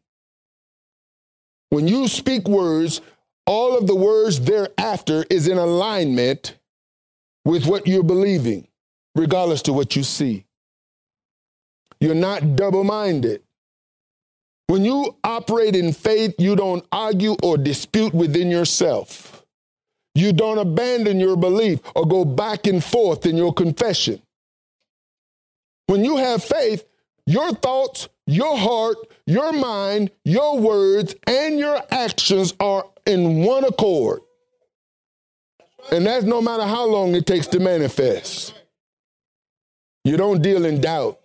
When you speak words, all of the words thereafter is in alignment with what you're believing, regardless to what you see. You're not double minded. When you operate in faith, you don't argue or dispute within yourself. You don't abandon your belief or go back and forth in your confession. When you have faith, your thoughts, your heart, your mind, your words, and your actions are in one accord. And that's no matter how long it takes to manifest. You don't deal in doubt.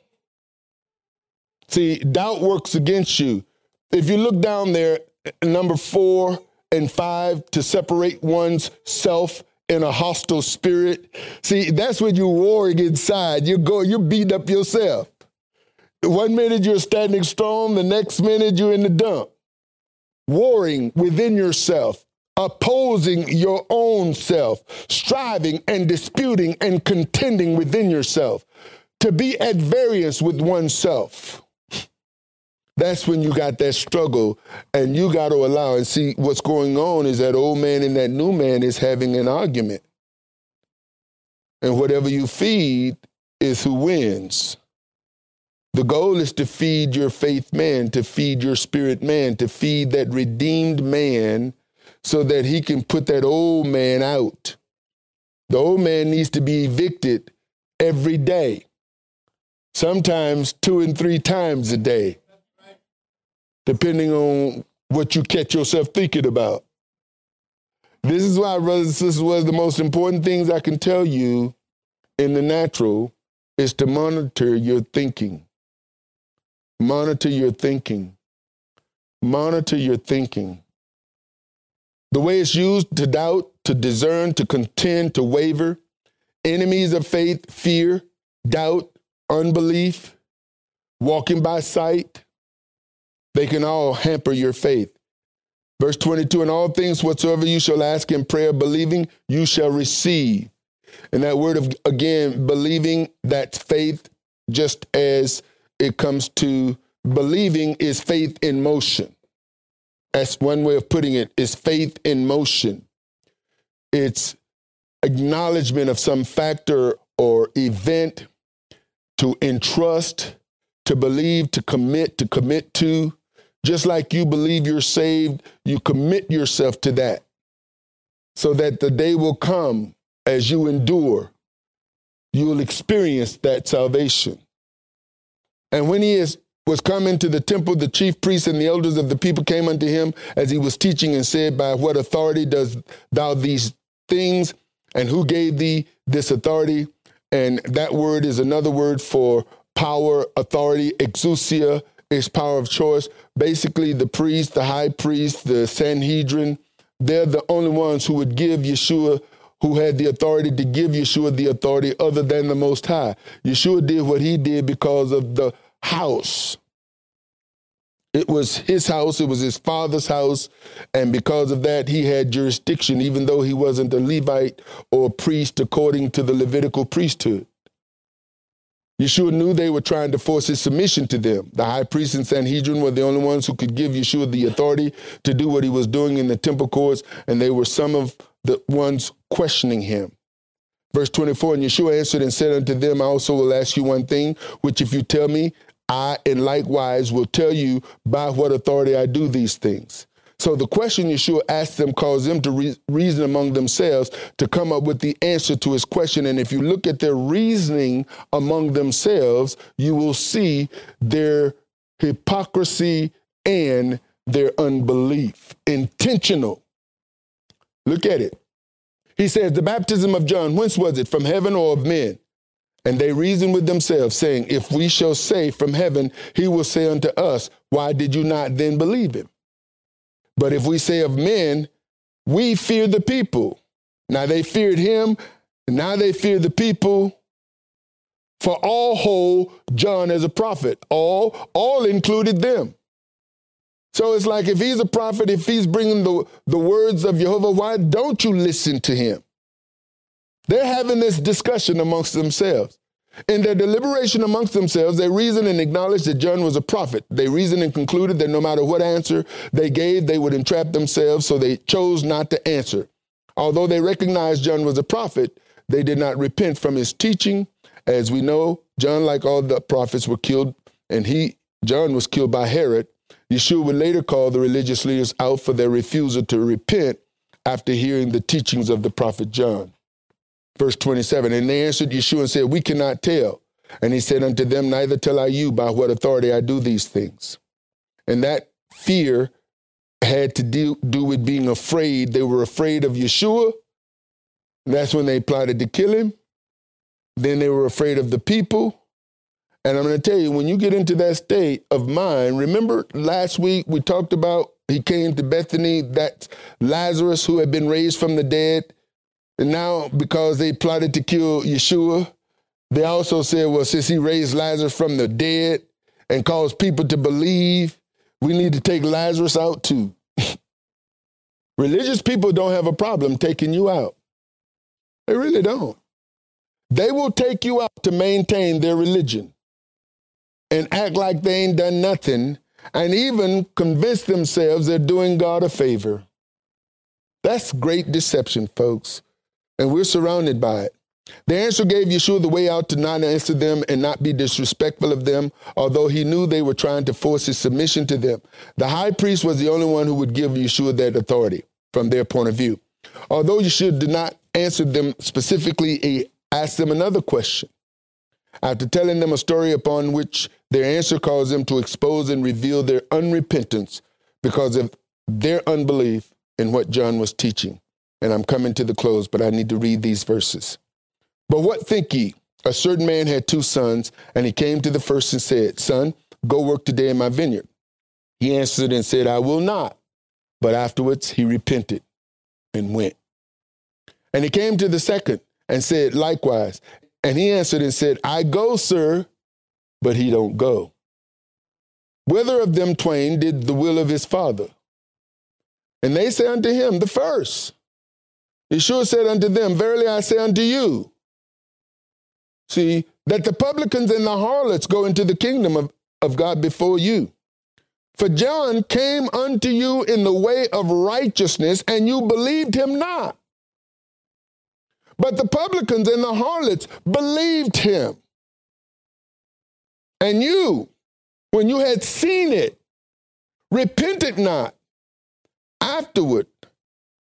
See, doubt works against you. If you look down there, number four and five, to separate one's self in a hostile spirit. See, that's when you're warring inside. You go, you beat up yourself. One minute you're standing strong, the next minute you're in the dump. Warring within yourself, opposing your own self, striving and disputing and contending within yourself, to be at variance with oneself. That's when you got that struggle and you got to allow and see what's going on is that old man and that new man is having an argument. And whatever you feed is who wins. The goal is to feed your faith man, to feed your spirit man, to feed that redeemed man so that he can put that old man out. The old man needs to be evicted every day, sometimes two and three times a day, depending on what you catch yourself thinking about. This is why, brothers and sisters, one of the most important things I can tell you in the natural is to monitor your thinking. Monitor your thinking. Monitor your thinking. The way it's used to doubt, to discern, to contend, to waver, enemies of faith, fear, doubt, unbelief, walking by sight, they can all hamper your faith. Verse 22 In all things whatsoever you shall ask in prayer, believing, you shall receive. And that word of, again, believing, that's faith, just as it comes to believing is faith in motion. That's one way of putting it, is faith in motion. It's acknowledgement of some factor or event to entrust, to believe, to commit, to commit to. Just like you believe you're saved, you commit yourself to that so that the day will come as you endure, you will experience that salvation. And when he is, was come into the temple, the chief priests and the elders of the people came unto him as he was teaching and said, By what authority does thou these things? And who gave thee this authority? And that word is another word for power, authority, exousia is power of choice. Basically, the priest, the high priest, the Sanhedrin, they're the only ones who would give Yeshua who had the authority to give Yeshua the authority other than the Most High. Yeshua did what he did because of the house. It was his house, it was his father's house, and because of that, he had jurisdiction, even though he wasn't a Levite or a priest according to the Levitical priesthood. Yeshua knew they were trying to force his submission to them. The high priest and Sanhedrin were the only ones who could give Yeshua the authority to do what he was doing in the temple courts, and they were some of the ones questioning him. Verse 24, and Yeshua answered and said unto them, I also will ask you one thing, which if you tell me, I and likewise will tell you by what authority I do these things. So the question Yeshua asked them caused them to re- reason among themselves to come up with the answer to his question. And if you look at their reasoning among themselves, you will see their hypocrisy and their unbelief. Intentional. Look at it. He says, The baptism of John, whence was it? From heaven or of men? And they reasoned with themselves, saying, If we shall say from heaven, he will say unto us, Why did you not then believe him? But if we say of men, we fear the people. Now they feared him, now they fear the people. For all hold John as a prophet. All, all included them. So it's like if he's a prophet, if he's bringing the, the words of Jehovah, why don't you listen to him? They're having this discussion amongst themselves. In their deliberation amongst themselves, they reasoned and acknowledged that John was a prophet. They reasoned and concluded that no matter what answer they gave, they would entrap themselves, so they chose not to answer. Although they recognized John was a prophet, they did not repent from his teaching. As we know, John, like all the prophets, were killed, and he, John, was killed by Herod. Yeshua would later call the religious leaders out for their refusal to repent after hearing the teachings of the prophet John. Verse 27 And they answered Yeshua and said, We cannot tell. And he said unto them, Neither tell I you by what authority I do these things. And that fear had to do, do with being afraid. They were afraid of Yeshua. That's when they plotted to kill him. Then they were afraid of the people. And I'm going to tell you, when you get into that state of mind, remember last week we talked about he came to Bethany, that Lazarus who had been raised from the dead. Now, because they plotted to kill Yeshua, they also said, well, since he raised Lazarus from the dead and caused people to believe, we need to take Lazarus out too. *laughs* Religious people don't have a problem taking you out. They really don't. They will take you out to maintain their religion and act like they ain't done nothing and even convince themselves they're doing God a favor. That's great deception, folks. And we're surrounded by it. The answer gave Yeshua the way out to not answer them and not be disrespectful of them, although he knew they were trying to force his submission to them. The high priest was the only one who would give Yeshua that authority from their point of view. Although Yeshua did not answer them specifically, he asked them another question. After telling them a story upon which their answer caused them to expose and reveal their unrepentance because of their unbelief in what John was teaching. And I'm coming to the close, but I need to read these verses. But what think ye? A certain man had two sons, and he came to the first and said, Son, go work today in my vineyard. He answered and said, I will not. But afterwards he repented and went. And he came to the second and said likewise. And he answered and said, I go, sir, but he don't go. Whether of them twain did the will of his father? And they say unto him, The first. Yeshua said unto them, Verily I say unto you, see, that the publicans and the harlots go into the kingdom of, of God before you. For John came unto you in the way of righteousness, and you believed him not. But the publicans and the harlots believed him. And you, when you had seen it, repented not afterward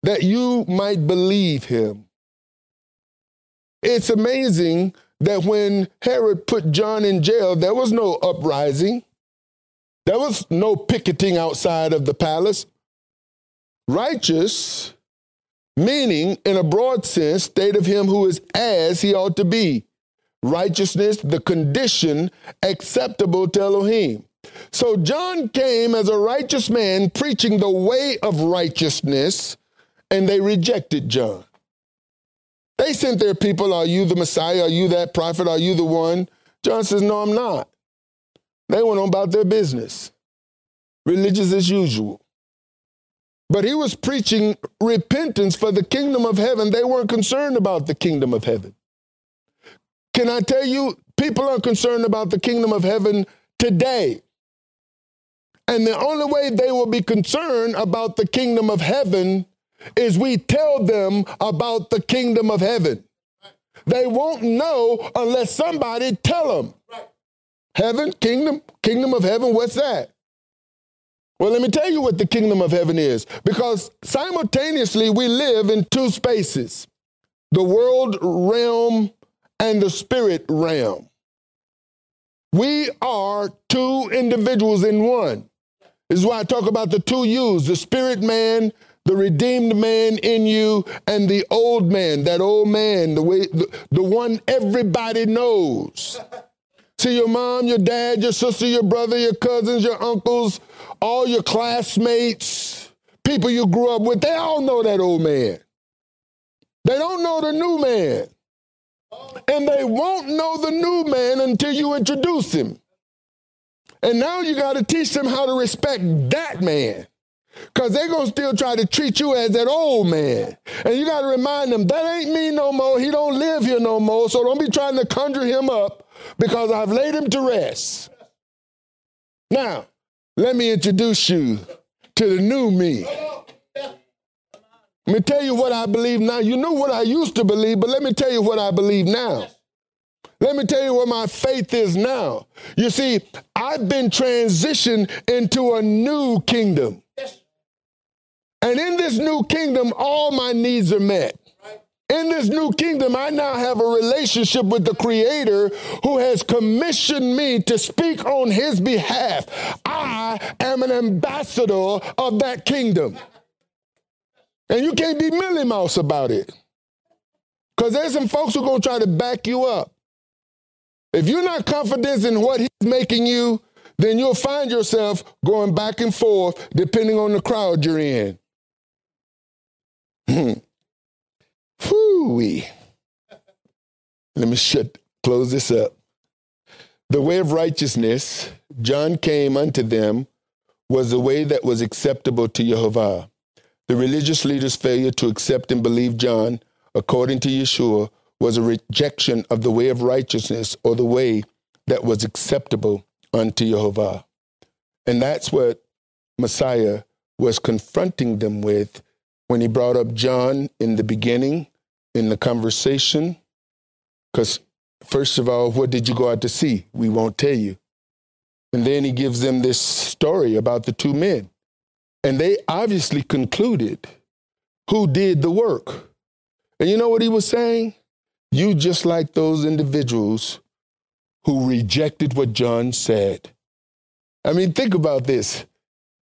that you might believe him. It's amazing that when Herod put John in jail, there was no uprising. There was no picketing outside of the palace. Righteous meaning, in a broad sense, state of him who is as he ought to be. Righteousness, the condition acceptable to Elohim. So John came as a righteous man preaching the way of righteousness, and they rejected John. They sent their people, Are you the Messiah? Are you that prophet? Are you the one? John says, No, I'm not. They went on about their business, religious as usual. But he was preaching repentance for the kingdom of heaven. They weren't concerned about the kingdom of heaven. Can I tell you, people are concerned about the kingdom of heaven today. And the only way they will be concerned about the kingdom of heaven is we tell them about the kingdom of heaven. They won't know unless somebody tell them. Heaven, kingdom, kingdom of heaven, what's that? Well, let me tell you what the kingdom of heaven is, because simultaneously we live in two spaces the world realm and the spirit realm. We are two individuals in one. This is why I talk about the two yous the spirit man, the redeemed man in you, and the old man, that old man, the, way, the, the one everybody knows. See your mom, your dad, your sister, your brother, your cousins, your uncles, all your classmates, people you grew up with, they all know that old man. They don't know the new man. And they won't know the new man until you introduce him. And now you got to teach them how to respect that man. Because they're going to still try to treat you as that old man. And you got to remind them, that ain't me no more. He don't live here no more. So don't be trying to conjure him up because I've laid him to rest. Now, let me introduce you to the new me. Let me tell you what I believe now. You know what I used to believe, but let me tell you what I believe now. Let me tell you what my faith is now. You see, I've been transitioned into a new kingdom. And in this new kingdom, all my needs are met. In this new kingdom, I now have a relationship with the Creator who has commissioned me to speak on His behalf. I am an ambassador of that kingdom. And you can't be Millie Mouse about it. Because there's some folks who are going to try to back you up. If you're not confident in what he's making you, then you'll find yourself going back and forth depending on the crowd you're in. Hmm. Whoo-wee. Let me shut, close this up. The way of righteousness, John came unto them, was the way that was acceptable to Jehovah. The religious leaders' failure to accept and believe John, according to Yeshua, was a rejection of the way of righteousness or the way that was acceptable unto Jehovah. And that's what Messiah was confronting them with when he brought up John in the beginning in the conversation. Because, first of all, what did you go out to see? We won't tell you. And then he gives them this story about the two men. And they obviously concluded who did the work. And you know what he was saying? You just like those individuals who rejected what John said. I mean, think about this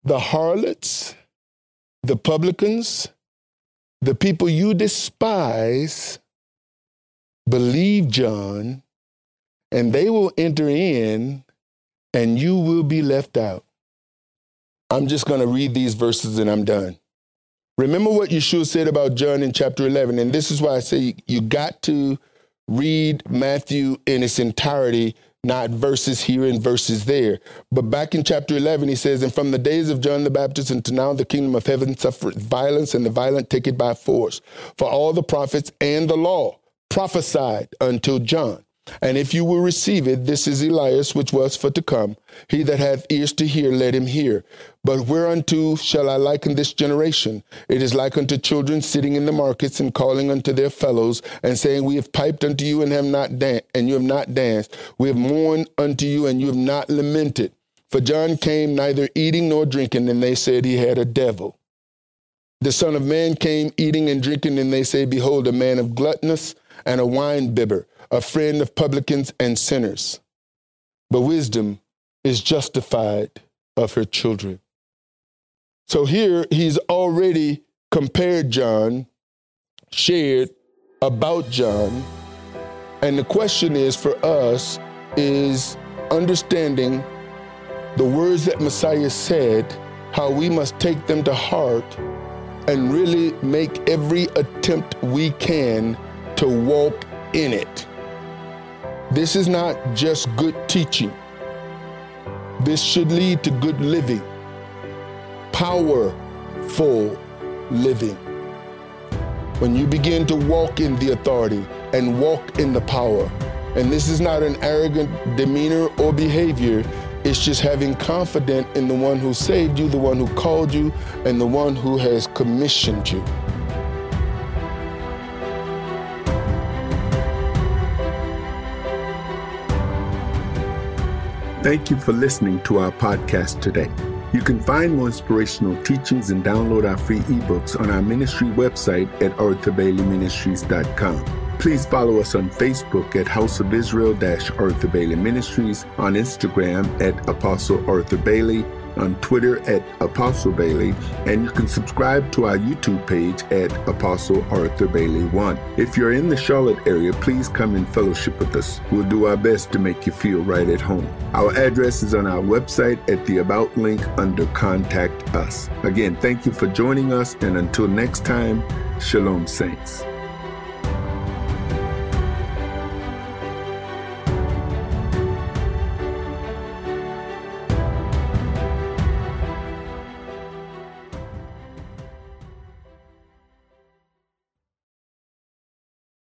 the harlots, the publicans, the people you despise believe John, and they will enter in, and you will be left out. I'm just going to read these verses and I'm done. Remember what Yeshua said about John in chapter 11, and this is why I say you got to read Matthew in its entirety, not verses here and verses there. But back in chapter 11, he says, And from the days of John the Baptist until now, the kingdom of heaven suffered violence, and the violent take it by force. For all the prophets and the law prophesied until John. And if you will receive it, this is Elias, which was for to come. He that hath ears to hear, let him hear. But whereunto shall I liken this generation? It is like unto children sitting in the markets and calling unto their fellows and saying, We have piped unto you and have not danced, and you have not danced. We have mourned unto you and you have not lamented. For John came neither eating nor drinking, and they said he had a devil. The Son of Man came eating and drinking, and they say, Behold, a man of gluttonous and a wine bibber a friend of publicans and sinners. But wisdom is justified of her children. So here he's already compared John, shared about John. And the question is for us is understanding the words that Messiah said, how we must take them to heart and really make every attempt we can to walk in it. This is not just good teaching. This should lead to good living, powerful living. When you begin to walk in the authority and walk in the power, and this is not an arrogant demeanor or behavior, it's just having confidence in the one who saved you, the one who called you, and the one who has commissioned you. Thank you for listening to our podcast today. You can find more inspirational teachings and download our free ebooks on our ministry website at arthurbaileyministries.com. Please follow us on Facebook at House of Israel Arthur Bailey Ministries, on Instagram at Apostle Arthur Bailey, on Twitter at Apostle Bailey, and you can subscribe to our YouTube page at Apostle Arthur Bailey 1. If you're in the Charlotte area, please come and fellowship with us. We'll do our best to make you feel right at home. Our address is on our website at the About link under Contact Us. Again, thank you for joining us, and until next time, Shalom, Saints.